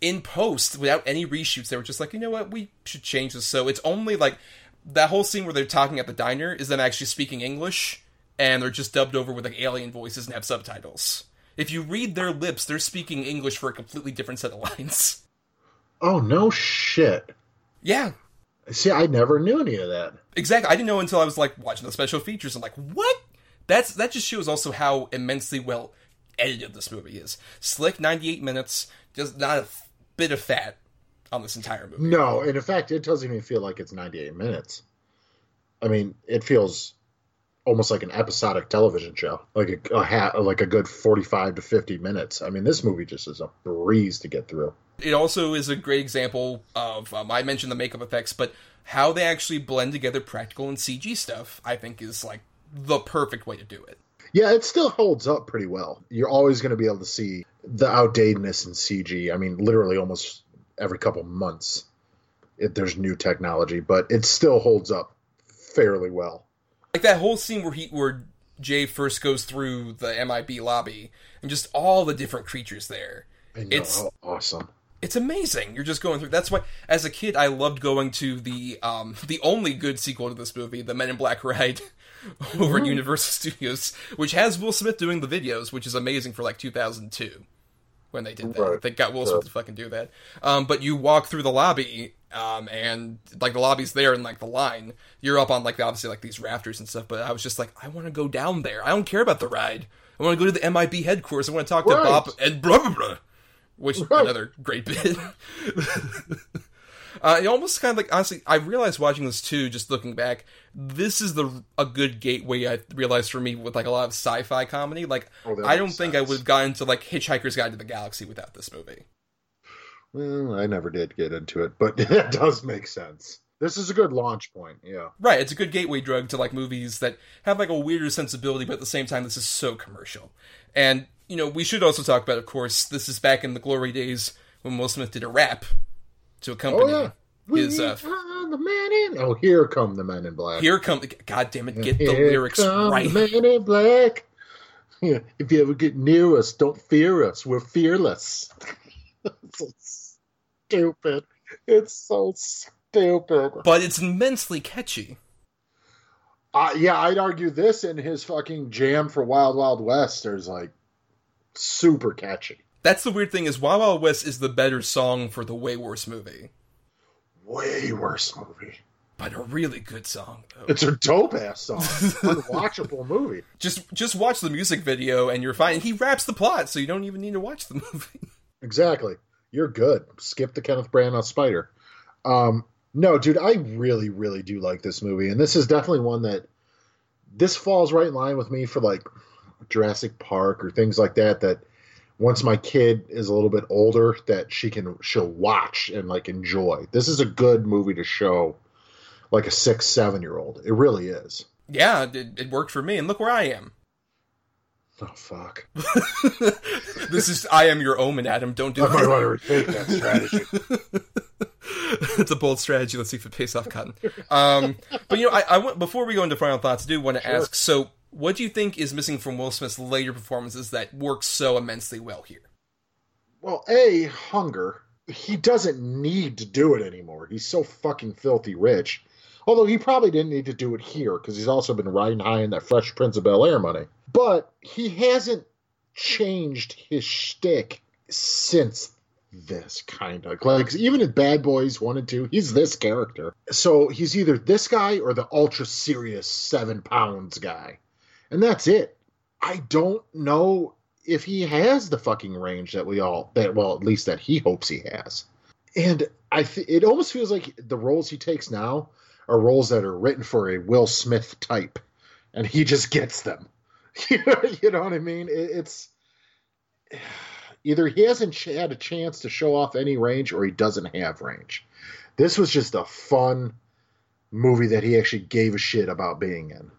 in post, without any reshoots, they were just like, you know what, we should change this. So it's only like that whole scene where they're talking at the diner is them actually speaking English, and they're just dubbed over with like alien voices and have subtitles. If you read their lips, they're speaking English for a completely different set of lines. Oh no shit! Yeah, See, I never knew any of that. exactly. I didn't know until I was like watching the special features. I'm like, what? That's that just shows also how immensely well edited this movie is. Slick, 98 minutes, just not a f- bit of fat on this entire movie. No, and in fact, it doesn't even feel like it's 98 minutes. I mean, it feels almost like an episodic television show, like a, a ha- like a good 45 to 50 minutes. I mean, this movie just is a breeze to get through. It also is a great example of um, I mentioned the makeup effects, but how they actually blend together practical and CG stuff. I think is like the perfect way to do it. Yeah, it still holds up pretty well. You're always going to be able to see the outdatedness in CG. I mean, literally almost every couple months, it, there's new technology, but it still holds up fairly well. Like that whole scene where he where Jay first goes through the MIB lobby and just all the different creatures there. I know, It's- awesome. it's amazing. You're just going through. That's why, as a kid, I loved going to the um (laughs) the only good sequel to this movie, the Men in Black ride, (laughs) over at Universal Studios, which has Will Smith doing the videos, which is amazing for like 2002 when they did that. Right. They got Will Smith to fucking do that. Um, but you walk through the lobby, um, and like the lobby's there and like the line, you're up on like obviously like these rafters and stuff. But I was just like, I want to go down there. I don't care about the ride. I want to go to the MIB headquarters. I want to talk to Bob and blah blah blah which Right. another great bit. (laughs) uh, it almost kind of like honestly, I realized watching this too, just looking back, this is the a good gateway. I realized for me with like a lot of sci-fi comedy. Like Oh, I don't makes think I would have gotten to like Hitchhiker's Guide to the Galaxy without this movie. Well, I never did get into it, but (laughs) it does make sense. This is a good launch point. Yeah. Right, it's a good gateway drug to like movies that have like a weirder sensibility, but at the same time, this is so commercial. And you know, we should also talk about, of course, this is back in the glory days when Will Smith did a rap to accompany Oh yeah. his. Uh, the men in. Oh, here come the men in black. here come, God damn it, get the Here lyrics come right. The men in black. Yeah, If you ever get near us, don't fear us. We're fearless. (laughs) it's so stupid. It's so stupid. But it's immensely catchy. Uh, yeah, I'd argue this in his fucking jam for Wild Wild West is like super catchy. That's the weird thing is Wild Wild West is the better song for the way worse movie, Way worse movie. but a really good song though. It's a dope ass song. (laughs) Unwatchable movie. Just just watch the music video and you're fine. He raps the plot, so you don't even need to watch the movie. Exactly. You're good. Skip the Kenneth Branagh Spider. Um, no, dude, I really, really do like this movie, and this is definitely one that this falls right in line with me for like Jurassic Park or things like that. That once my kid is a little bit older, that she can she'll watch and like enjoy. This is a good movie to show like a six, seven year old. It really is. yeah, it, it worked for me, and look where I am. Oh fuck! (laughs) This is I am your omen, Adam. Don't do I might want to rethink that strategy. (laughs) it's a bold strategy. Let's see if it pays off, Cotton. Um, but you know, I, I want before we go into final thoughts, I do want to ask. So, what do you think is missing from Will Smith's later performances that works so immensely well here? Well, A, hunger. He doesn't need to do it anymore. He's so fucking filthy rich. Although he probably didn't need to do it here because he's also been riding high in that Fresh Prince of Bel Air money. But he hasn't changed his shtick since this kind of like even in Bad Boys One and Two, he's this character. So he's either this guy or the ultra serious seven pounds guy, and that's it. I don't know if he has the fucking range that we all that well at least that he hopes he has. And I th- it almost feels like the roles he takes now are roles that are written for a Will Smith type, and he just gets them. (laughs) you know what I mean? It, it's either he hasn't had a chance to show off any range or he doesn't have range. This was just a fun movie that he actually gave a shit about being in.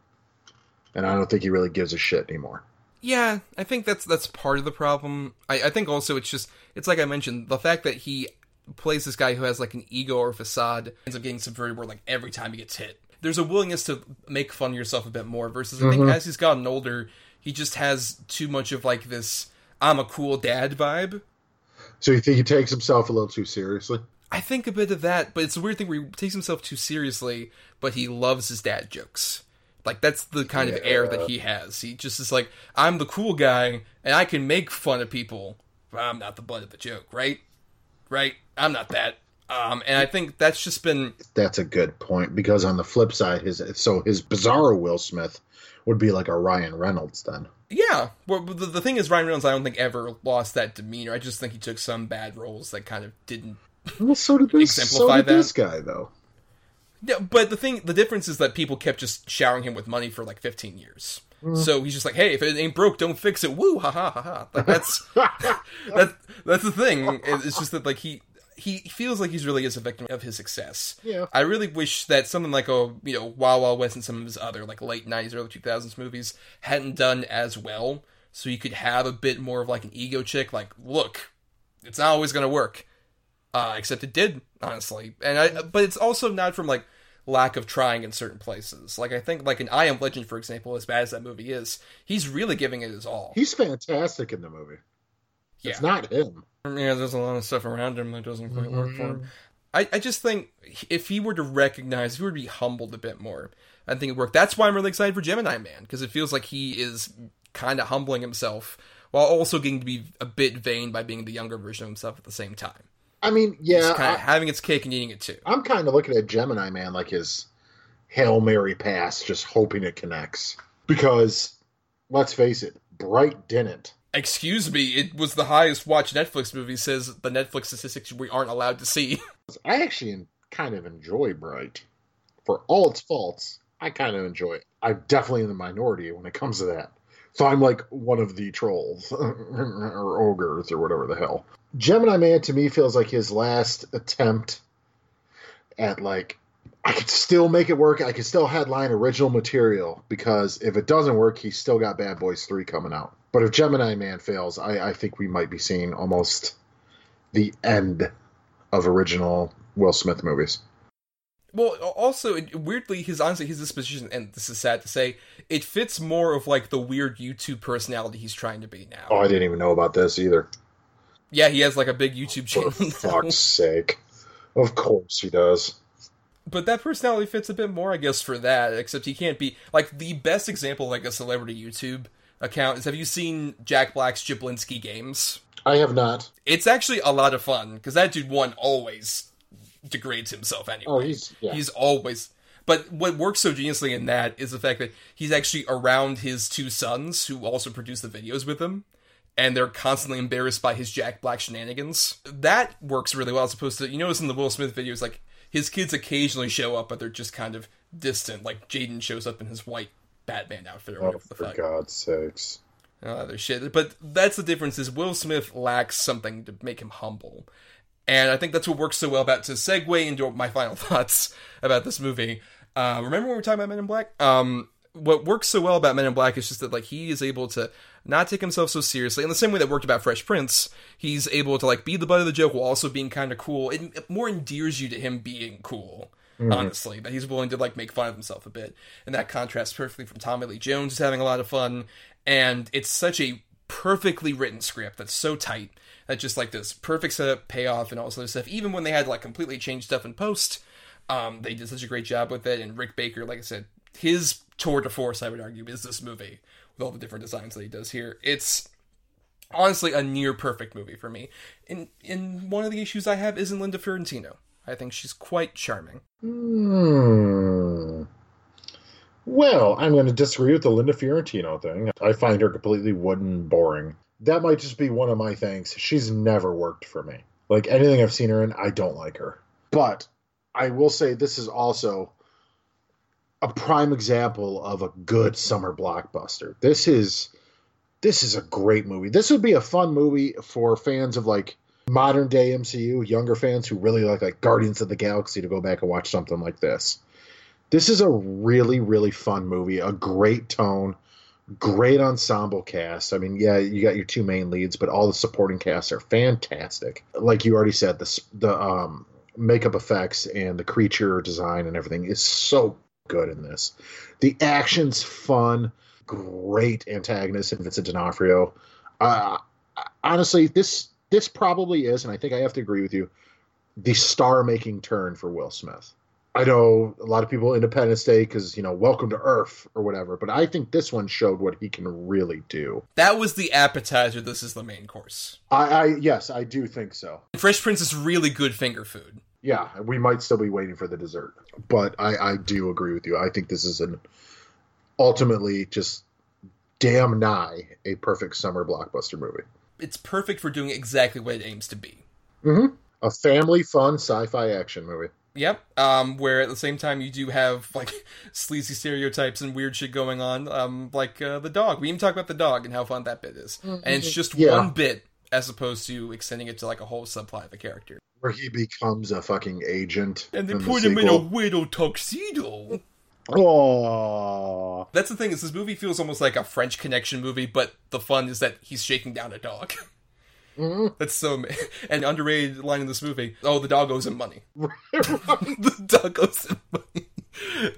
And I don't think he really gives a shit anymore. Yeah, I think that's that's part of the problem. I, I think also it's just it's like I mentioned the fact that he plays this guy who has like an ego or facade ends up getting subverted where like every time he gets hit. There's a willingness to make fun of yourself a bit more versus I think Mhm. as he's gotten older, he just has too much of like this I'm a cool dad vibe. So you think he takes himself a little too seriously? I think a bit of that, but it's a weird thing where he takes himself too seriously, but he loves his dad jokes. Like that's the kind of air that he has. He just is like, I'm the cool guy, and I can make fun of people, but I'm not the butt of the joke, right? Right? I'm not that. Um, and I think that's just been That's a good point because on the flip side, his so his bizarro Will Smith would be like a Ryan Reynolds then. yeah. Well, the, the thing is, Ryan Reynolds, I don't think ever lost that demeanor. I just think he took some bad roles that kind of didn't Well, so did this. So Exemplify did that. this guy though. Yeah, but the thing, the difference is that people kept just showering him with money for like 15 years. Mm. So he's just like, "Hey, if it ain't broke, don't fix it." Woo, ha ha ha ha. Like that's (laughs) (laughs) that's that's the thing. It's just that like he he feels like he's really is a victim of his success. Yeah. I really wish that something like a you know Wild Wild West and some of his other like late 90s, early 2000s movies hadn't done as well. So you could have a bit more of like an ego chick. Like, look, it's not always gonna work. Uh, except it did, honestly. And I, but it's also not from like lack of trying in certain places. Like I think, like in I Am Legend, for example, as bad as that movie is, he's really giving it his all. He's fantastic in the movie. Yeah. It's not him. Yeah, there's a lot of stuff around him that doesn't quite work for him. Mm-hmm. I, I just think if he were to recognize, if he were to be humbled a bit more, I think it worked. That's why I'm really excited for Gemini Man, because it feels like he is kind of humbling himself while also getting to be a bit vain by being the younger version of himself at the same time. I mean, yeah, I- having its cake and eating it too. I'm kind of looking at Gemini Man like his Hail Mary pass, just hoping it connects. Because, let's face it, Bright didn't. Excuse me, it was the highest watched Netflix movie, says the Netflix statistics we aren't allowed to see. (laughs) I actually kind of enjoy Bright. For all its faults, I kind of enjoy it. I'm definitely in the minority when it comes to that. So I'm like one of the trolls (laughs) or ogres or whatever the hell. Gemini Man to me feels like his last attempt at like I could still make it work. I could still headline original material because if it doesn't work, he's still got Bad Boys 3 coming out. But if Gemini Man fails, I, I think we might be seeing almost the end of original Will Smith movies. Well, also weirdly, his honestly his disposition, and this is sad to say, it fits more of like the weird YouTube personality he's trying to be now. Oh, I didn't even know about this either. Yeah, he has like a big YouTube channel. For now. fuck's sake. Of course he does. But that personality fits a bit more, I guess, for that. Except he can't be like the best example, like a celebrity YouTube account. Is have you seen Jack Black's Jablinski games? I have not. It's actually a lot of fun because that dude one always degrades himself anyway. Oh, he's yeah. He's always. But what works so geniusly in that is the fact that he's actually around his two sons, who also produce the videos with him, and they're constantly embarrassed by his Jack Black shenanigans. That works really well, as opposed to you notice in the Will Smith videos, like his kids occasionally show up, but they're just kind of distant. Like Jaden shows up in his white Batman outfit or oh, whatever the for fuck God's sakes. and all other shit. But that's the difference is Will Smith lacks something to make him humble. And I think that's what works so well about to segue into my final (laughs) thoughts about this movie. Uh, remember when we were talking about Men in Black? Um, what works so well about Men in Black is just that like he is able to not take himself so seriously. In the same way that worked about Fresh Prince, he's able to like be the butt of the joke while also being kind of cool. It, it more endears you to him being cool Mhm. honestly that he's willing to like make fun of himself a bit and that contrasts perfectly from tommy lee jones who's having a lot of fun and it's such a perfectly written script that's so tight that just like this perfect setup payoff and all this other stuff even when they had like completely changed stuff in post Um, they did such a great job with it, and Rick Baker, like I said, his tour de force, I would argue, is this movie with all the different designs that he does here. It's honestly a near perfect movie for me. And and one of the issues I have isn't Linda Fiorentino. I think she's quite charming. Hmm. Well, I'm going to disagree with the Linda Fiorentino thing. I find her completely wooden, boring. That might just be one of my things. She's never worked for me. Like anything I've seen her in, I don't like her. But I will say this is also a prime example of a good summer blockbuster. This is this is a great movie. This would be a fun movie for fans of like modern day MCU, younger fans who really like like Guardians of the Galaxy to go back and watch something like this. This is a really really fun movie, a great tone, great ensemble cast. I mean, yeah, you got your two main leads, but all the supporting casts are fantastic. Like you already said, the the um, makeup effects and the creature design and everything is so good in this. The action's fun, great antagonist in Vincent D'Onofrio. Uh, honestly, this this probably is, and I think I have to agree with you, the star-making turn for Will Smith. I know a lot of people Independence Day because you know Welcome to Earth or whatever, but I think this one showed what he can really do. That was the appetizer. This is the main course. I, I yes, I do think so. Fresh Prince is really good finger food. Yeah, we might still be waiting for the dessert, but I, I do agree with you. I think this is an ultimately just damn nigh a perfect summer blockbuster movie. It's perfect for doing exactly what it aims to be. Mm-hmm. A family fun sci-fi action movie. Yep. Um, where at the same time you do have like (laughs) sleazy stereotypes and weird shit going on, um, like uh, the dog. We even talk about the dog and how fun that bit is, and it's just Yeah. one bit as opposed to extending it to like a whole subplot of a character. Where he becomes a fucking agent. And they in the put him in a sequel. widow tuxedo. Oh, That's the thing is this movie feels almost like a French Connection movie, but the fun is that he's shaking down a dog. Mm-hmm. That's so (laughs) an underrated line in this movie. Oh, the dog owes him money. (laughs) (laughs) the dog owes him money.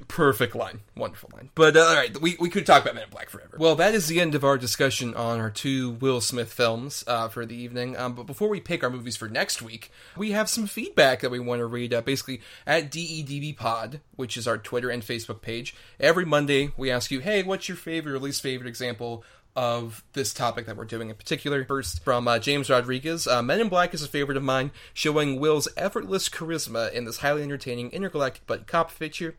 Perfect line, wonderful line. But uh, all right, we we could talk about Men in Black forever. Well, that is the end of our discussion on our two Will Smith films uh, for the evening. Um, but before we pick our movies for next week, we have some feedback that we want to read. Uh, basically, at DEDB Pod, which is our Twitter and Facebook page, every Monday we ask you, "Hey, what's your favorite or least favorite example?" Of this topic that we're doing in particular. First, from uh, James Rodriguez, uh, Men in Black is a favorite of mine, showing Will's effortless charisma in this highly entertaining intergalactic buddy cop feature.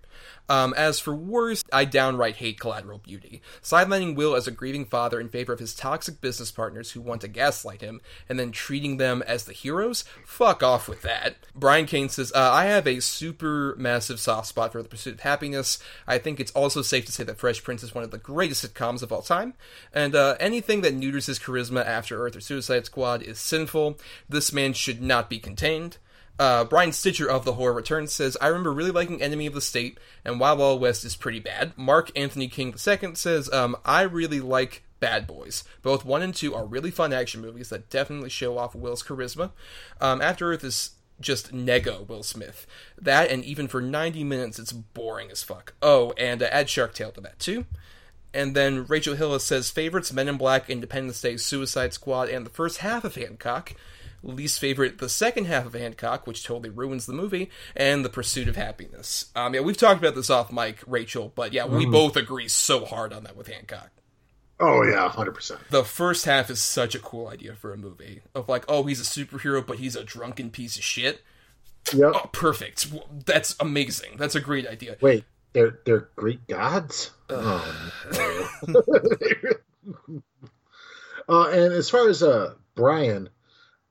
Um, as for worst, I downright hate Collateral Beauty, sidelining Will as a grieving father in favor of his toxic business partners who want to gaslight him, and then treating them as the heroes. Fuck off with that. Brian Kane says, uh, I have a super massive soft spot for The Pursuit of Happiness. I think it's also safe to say that Fresh Prince is one of the greatest sitcoms of all time, and uh, anything that neuters his charisma after Earth or Suicide Squad is sinful. This man should not be contained. Uh, Brian Stitcher of The Horror Returns says, I remember really liking Enemy of the State, and Wild Wild West is pretty bad. Mark Anthony King II says, um, I really like Bad Boys. Both 1 and 2 are really fun action movies that definitely show off Will's charisma. Um, After Earth is just nego Will Smith. That, and even for 90 minutes, it's boring as fuck. Oh, and uh, add Shark Tale to that too. And then Rachel Hillis says favorites Men in Black, Independence Day, Suicide Squad, and the first half of Hancock. Least favorite, the second half of Hancock, which totally ruins the movie, and the Pursuit of Happiness. Um, yeah, we've talked about this off mic, Rachel, but yeah, we Mhm. both agree so hard on that with Hancock. oh yeah, hundred percent. The first half is such a cool idea for a movie of like, oh, he's a superhero, but he's a drunken piece of shit. Yep. Oh, perfect. That's amazing. That's a great idea. Wait, they're they're Greek gods. Oh, no. (laughs) (laughs) uh, and as far as uh Brian,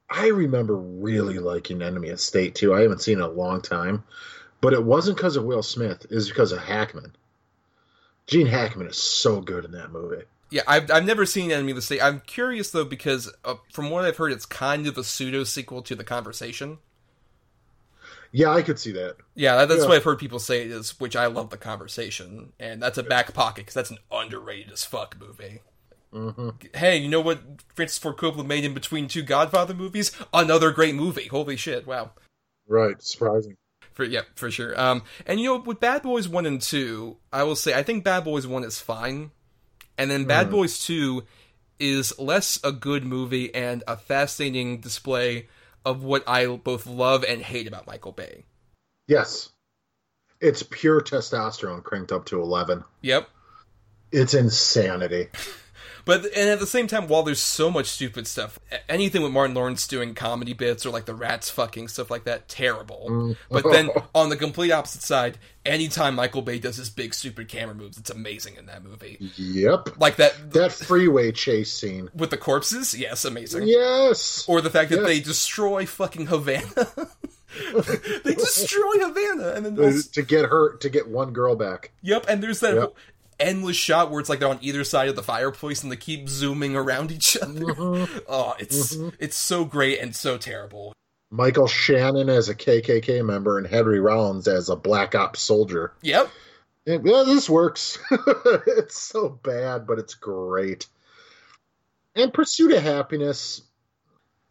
I remember really liking Enemy of State too. I haven't seen it in a long time, but it wasn't because of Will Smith. It was because of Hackman. Gene Hackman is so good in that movie. Yeah, I've, I've never seen Enemy of the State. I'm curious though because uh, from what I've heard, it's kind of a pseudo sequel to The Conversation. Yeah, I could see that. Yeah, that, that's Yeah. what I've heard people say it is, which I love The Conversation, and that's a back pocket because that's an underrated as fuck movie. Hmm Hey, you know what Francis Ford Coppola made in between two Godfather movies? Another great movie. Holy shit! Wow. Right, surprising. For yeah, for sure. Um, and you know, with Bad Boys One and Two, I will say I think Bad Boys One is fine, and then Bad Hmm. Boys Two is less a good movie and a fascinating display of what I both love and hate about Michael Bay. Yes. It's pure testosterone cranked up to 11. Yep. It's insanity. (laughs) But and at the same time, while there's so much stupid stuff, anything with Martin Lawrence doing comedy bits or like the rats fucking stuff like that, terrible. Mm. But then (laughs) on the complete opposite side, anytime Michael Bay does his big stupid camera moves, it's amazing in that movie. Yep. Like that That freeway chase scene. with the corpses, yes, amazing. Yes. Or the fact that Yes. they destroy fucking Havana. (laughs) they destroy Havana, and then they'll- to get her to get one girl back. Yep, and there's that Yep. whole endless shot where it's like they're on either side of the fireplace and they keep zooming around each other. Mm-hmm. (laughs) Oh, it's it's so great and so terrible. Michael Shannon as a KKK member and Henry Rollins as a Black Ops soldier. Yep. Yeah, yeah, this works. (laughs) it's so bad, but it's great. And Pursuit of Happiness,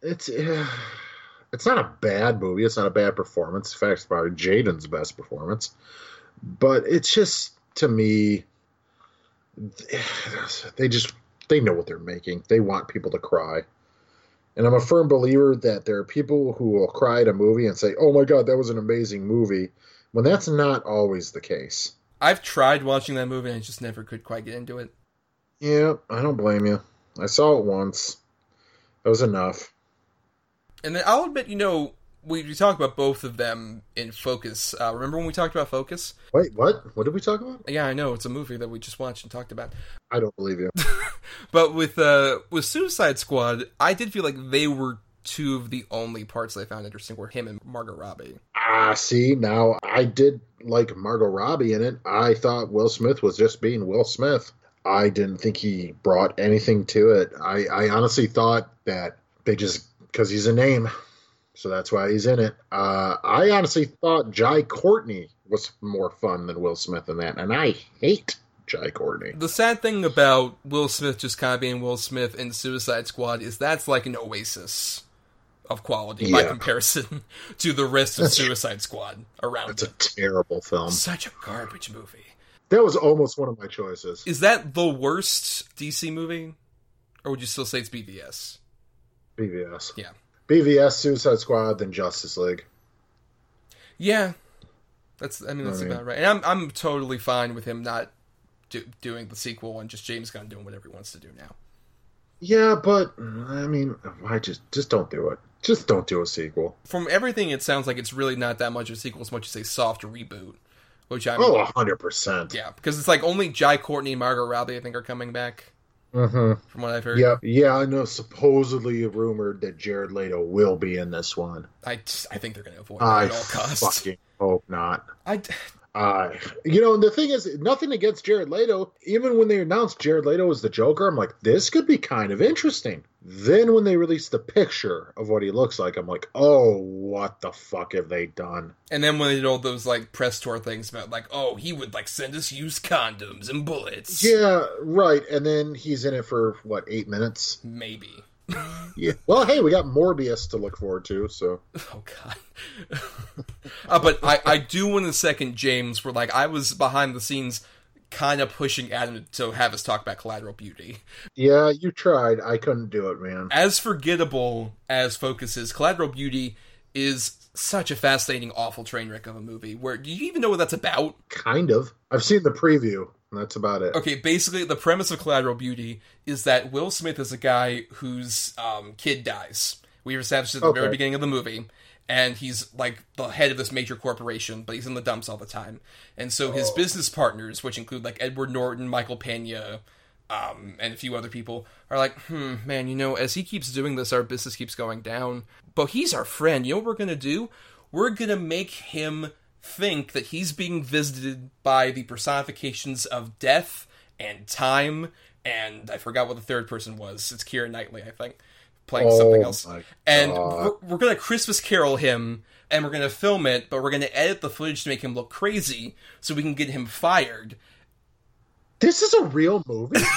it's (sighs) it's not a bad movie. It's not a bad performance. In fact, it's probably Jaden's best performance. But it's just to me, (sighs) they just they know what they're making. They want people to cry. And I'm a firm believer that there are people who will cry at a movie and say, "Oh my god, that was an amazing movie," when that's not always the case. I've tried watching that movie and I just never could quite get into it. Yeah, I don't blame you. I saw it once. That was enough. And then I'll admit, you know, we, we talked about both of them in Focus. Uh, remember when we talked about Focus? Wait, what? What did we talk about? Yeah, I know it's a movie that we just watched and talked about. I don't believe you. (laughs) But with uh with Suicide Squad, I did feel like they were two of the only parts that I found interesting were him and Margot Robbie. ah, see, now I did like Margot Robbie in it. I thought Will Smith was just being Will Smith. I didn't think he brought anything to it. I, I honestly thought that they just because he's a name, so that's why he's in it. Uh, I honestly thought Jai Courtney was more fun than Will Smith in that, and I hate Jai Courtney. The sad thing about Will Smith just kind of being Will Smith in Suicide Squad is that's like an oasis of quality by comparison (laughs) to the rest of Suicide Squad around It's a terrible film. Such a garbage movie. That was almost one of my choices. Is that the worst DC movie? Or would you still say it's BVS? BVS. Yeah. BVS, Suicide Squad, then Justice League. Yeah. That's I mean that's I mean- about right. And I'm I'm totally fine with him not do, doing the sequel and just James Gunn doing whatever he wants to do now. Yeah, but I mean, I just just don't do it? Just don't do a sequel. From everything it sounds like it's really not that much of a sequel as much as a soft reboot. Which I'm Oh, hundred percent. Yeah, because it's like only Jai Courtney and Margot Robbie, I think, are coming back. Mm-hmm. From what I've heard. Yeah, yeah. I know. Supposedly rumored that Jared Leto will be in this one. I, I think they're going to avoid I at all costs. fucking hope not. I, Uh, you know, the thing is, nothing against Jared Leto. Even when they announced Jared Leto was the Joker, I'm like, this could be kind of interesting. Then when they released the picture of what he looks like, I'm like, oh, what the fuck have they done? and then when they did all those like press tour things about like, oh, he would like send us used condoms and bullets. Yeah, right. And then he's in it for what eight minutes? Maybe. (laughs) Yeah. Well, hey, we got Morbius to look forward to. So Oh god. (laughs) uh, but I, I do want to second James where like I was behind the scenes kind of pushing Adam to have us talk about collateral beauty. yeah, you tried. I couldn't do it, man. As forgettable as Focus is, Collateral Beauty is such a fascinating, awful train wreck of a movie. Where do you even know what that's about? Kind of. I've seen the preview. And that's about it. Okay, basically the premise of Collateral Beauty is that Will Smith is a guy whose um, kid dies. We established at the very beginning of the movie, and he's like the head of this major corporation, but he's in the dumps all the time. And so Oh. his business partners, which include like Edward Norton, Michael Pena, um, and a few other people, are like, hmm, man, you know, as he keeps doing this, our business keeps going down. But he's our friend. You know what we're gonna do? We're gonna make him think that he's being visited by the personifications of death and time, and I forgot what the third person was. It's Keira Knightley, I think, playing something Oh else. And we're, we're gonna Christmas Carol him, and we're gonna film it, but we're gonna edit the footage to make him look crazy, so we can get him fired. This is a real movie. (laughs)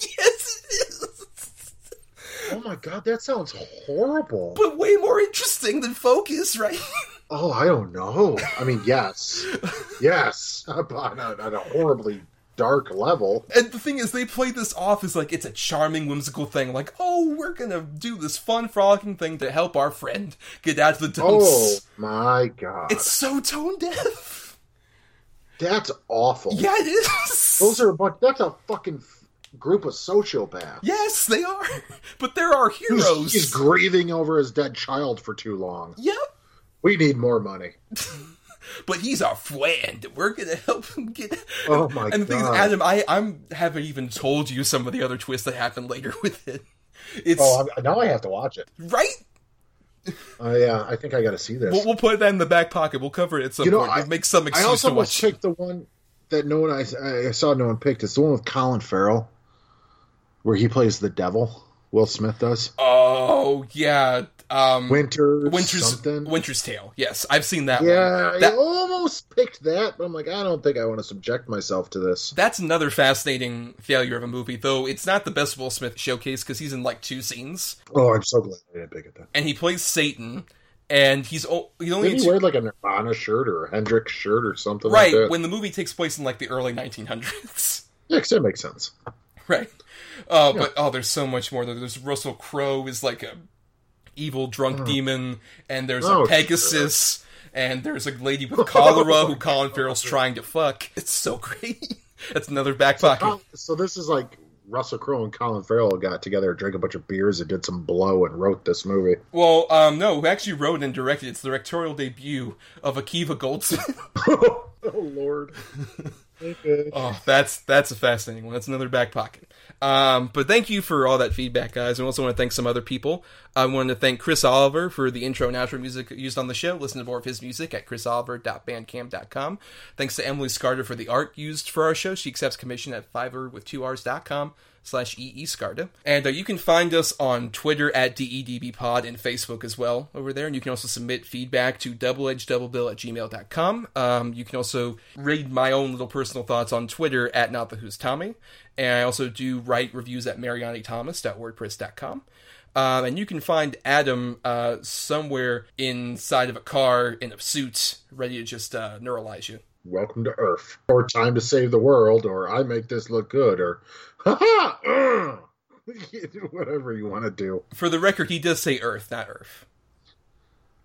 Yes, it is. oh my god, that sounds horrible. but way more interesting than Focus, right? Oh, I don't know. I mean, yes, (laughs) yes, (laughs) but on a horribly dark level. And the thing is, they play this off as like it's a charming, whimsical thing. Like, oh, we're gonna do this fun, frolicking thing to help our friend get out of the dumps. Oh my god, It's so tone deaf. that's awful. Yeah, it is. those are a bunch. That's a fucking f- group of sociopaths. yes, they are. (laughs) But there are He's, heroes. he's grieving over his dead child for too long. yep. We need more money. (laughs) But he's our friend. We're gonna help him get. (laughs) Oh my god. And the thing is, Adam, I I'm haven't even told you some of the other twists that happen later (laughs) with it. It's Oh, I'm, now I have to watch it. right. Uh, yeah, I think I got to see this. We'll, we'll put that in the back pocket. We'll cover it at some you know, point. I, We'll make some I excuse also to watch. picked the one that no one I, I saw no one picked. It's the one with Colin Farrell, where he plays the devil. Will Smith does Oh yeah, um, Winter Winter's something. Winter's Tale. Yes, I've seen that. yeah, one. That- I almost picked that, but I'm like, I don't think I want to subject myself to this. that's another fascinating failure of a movie. Though it's not the best Will Smith showcase because he's in like two scenes Oh, I'm so glad I didn't pick it then. and he plays Satan, and he's o- he's only Did he wear like a Nirvana shirt or a Hendrix shirt or something right like that? when the movie takes place in like the early 1900s. yeah, that makes sense. (laughs) right. Uh, But oh, there's so much more. There's Russell Crowe is like a evil drunk demon, and there's Oh, a Pegasus, and there's a lady with cholera who (laughs) Colin Farrell's trying to fuck. It's so great. (laughs) That's another back pocket. Col- So this is like Russell Crowe and Colin Farrell got together, drank a bunch of beers, and did some blow, and wrote this movie. Well, um, no, who actually wrote and directed? It's the directorial debut of Akiva Goldsman. (laughs) oh Lord. Okay. oh, that's that's a fascinating one. That's another back pocket. Um, but thank you for all that feedback, guys. I also want to thank some other people. I want to thank Chris Oliver for the intro and outro music used on the show. Listen to more of his music at chrisoliver.bandcamp.com. Thanks to Emily Scarter for the art used for our show. She accepts commission at fiverr with two R's.com slash EE Scarta. And uh, you can find us on Twitter at DEDBpod and Facebook as well over there. And you can also submit feedback to doubleedgedoublebill at gmail.com. Um, you can also read my own little personal thoughts on Twitter at Not the Who's Tommy. And I also do write reviews at marianithomas.wordpress.com. Um, and you can find Adam uh, somewhere inside of a car in a suit, ready to just uh, neuralyze you. Welcome to Earth. Or time to save the world, or I make this look good, or! (laughs) Whatever you want to do. For the record, he does say Earth, not Earth.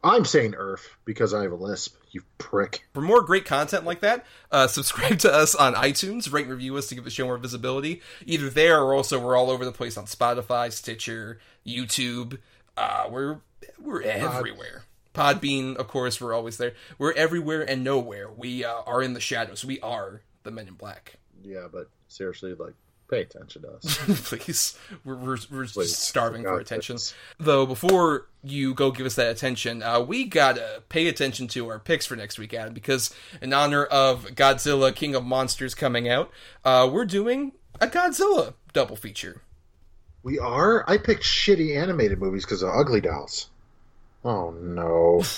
I'm saying Earth because I have a lisp, you prick. For more great content like that, uh, subscribe to us on iTunes, rate and review us to give the show more visibility. Either there or also we're all over the place on Spotify, Stitcher, YouTube. Uh, we're we're everywhere. Podbean, of course, we're always there. We're everywhere and nowhere. We uh, are in the shadows. We are the Men in Black. Yeah, but seriously, like, pay attention to us. (laughs) Please, we're we're, we're Please, just starving for for attention. sakes. Though before you go give us that attention, uh, we gotta pay attention to our picks for next week, Adam, because in honor of Godzilla King of Monsters coming out, uh, we're doing a Godzilla double feature. We are? I picked shitty animated movies because of Ugly Dolls. Oh no. (laughs)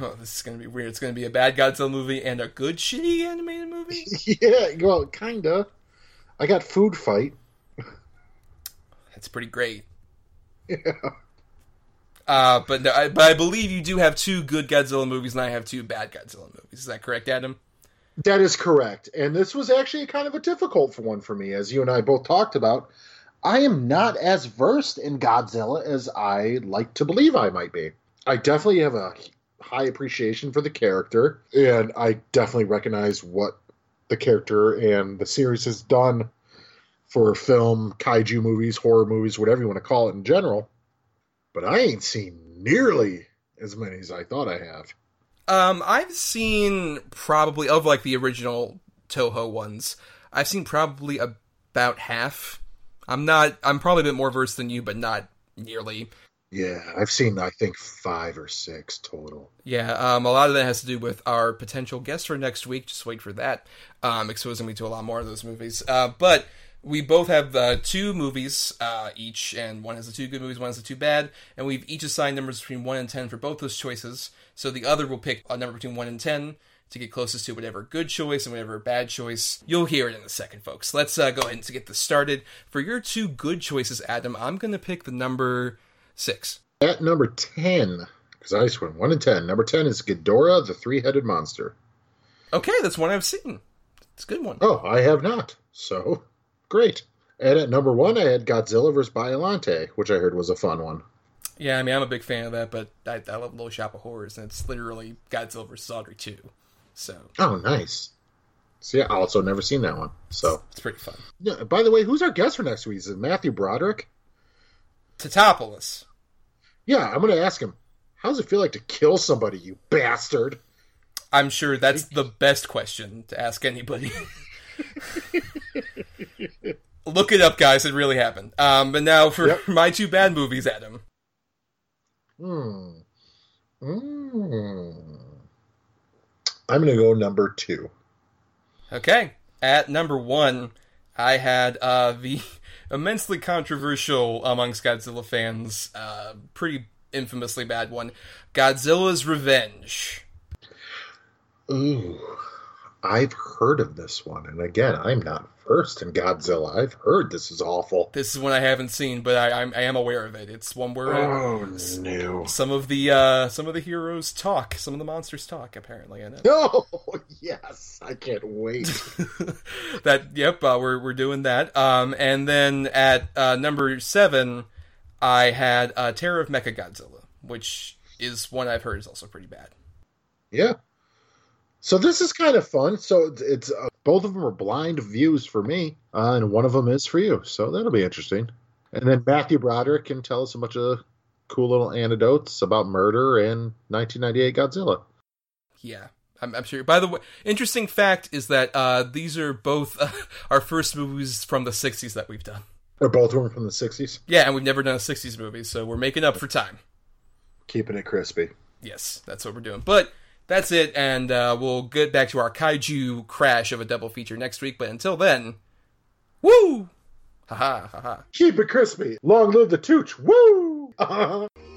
Oh, this is gonna be weird. It's gonna be a bad Godzilla movie and a good shitty animated movie. (laughs) yeah, well, kinda. I got Food Fight. That's pretty great. Yeah. Uh, but no, I, but I believe you do have two good Godzilla movies, and I have two bad Godzilla movies. Is that correct, Adam? That is correct. And this was actually kind of a difficult one for me, as you and I both talked about. I am not as versed in Godzilla as I like to believe I might be. I definitely have a high appreciation for the character, and I definitely recognize what the character and the series has done for film, kaiju movies, horror movies, whatever you want to call it in general. But I ain't seen nearly as many as I thought I have. Um, I've seen probably of like the original Toho ones. I've seen probably about half. I'm not. I'm probably a bit more versed than you, but not nearly. Yeah, I've seen I think five or six total. Yeah, um, a lot of that has to do with our potential guest for next week. Just wait for that. Um, exposing me to a lot more of those movies. Uh, but we both have uh, two movies uh, each, and one has the two good movies, one has the two bad, and we've each assigned numbers between one and ten for both those choices. So the other will pick a number between one and ten to get closest to whatever good choice and whatever bad choice. You'll hear it in a second, folks. Let's uh, go ahead and get this started. For your two good choices, Adam, I'm going to pick the number six. At number 10, because I just went 1 and 10. Number 10 is Ghidorah, the three headed monster. Okay, that's one I've seen. It's a good one. Oh, I have not. So great. And at number one, I had Godzilla vs. Biollante, which I heard was a fun one. Yeah, I mean, I'm a big fan of that, but I, I love Little Shop of Horrors, and it's literally Godzilla vs. Audrey 2. So Oh, nice. See, I also never seen that one. So, it's pretty fun. yeah, by the way, who's our guest for next week? Is it Matthew Broderick? Tatopoulos. Yeah, I'm going to ask him. How does it feel like to kill somebody, you bastard? I'm sure that's the best question to ask anybody. (laughs) Look it up, guys. It really happened. Um, but now for Yep. (laughs) my two bad movies, Adam. Hmm. Hmm. I'm going to go number two. Okay. At number one, I had uh, the (laughs) immensely controversial amongst Godzilla fans, uh, pretty infamously bad one Godzilla's Revenge. Ooh, I've heard of this one, and again, I'm not versed in Godzilla. I've heard this is awful. This is one I haven't seen, but I, I'm, I am aware of it. It's one where uh, Oh no! some of the uh, some of the heroes talk, some of the monsters talk. Apparently, in it. (laughs) Oh yes, I can't wait. (laughs) that yep, uh, we're we're doing that. Um, and then at uh, number seven, I had uh, Terror of Mechagodzilla, which is one I've heard is also pretty bad. yeah. So this is kind of fun. So it's, it's uh, both of them are blind views for me, uh, and one of them is for you. So that'll be interesting. And then Matthew Broderick can tell us a bunch of cool little anecdotes about murder and 1998 Godzilla. Yeah, I'm, I'm sure. By the way, interesting fact is that uh, these are both uh, (laughs) our first movies from the '60s that we've done. Or both of them from the 60s. Yeah, and we've never done a '60s movie, so we're making up for time. Keeping it crispy. Yes, that's what we're doing. But that's it, and uh, we'll get back to our kaiju crash of a double feature next week. But until then, woo! Ha ha ha ha. Keep it crispy. Long live the Tooch. Woo! (laughs)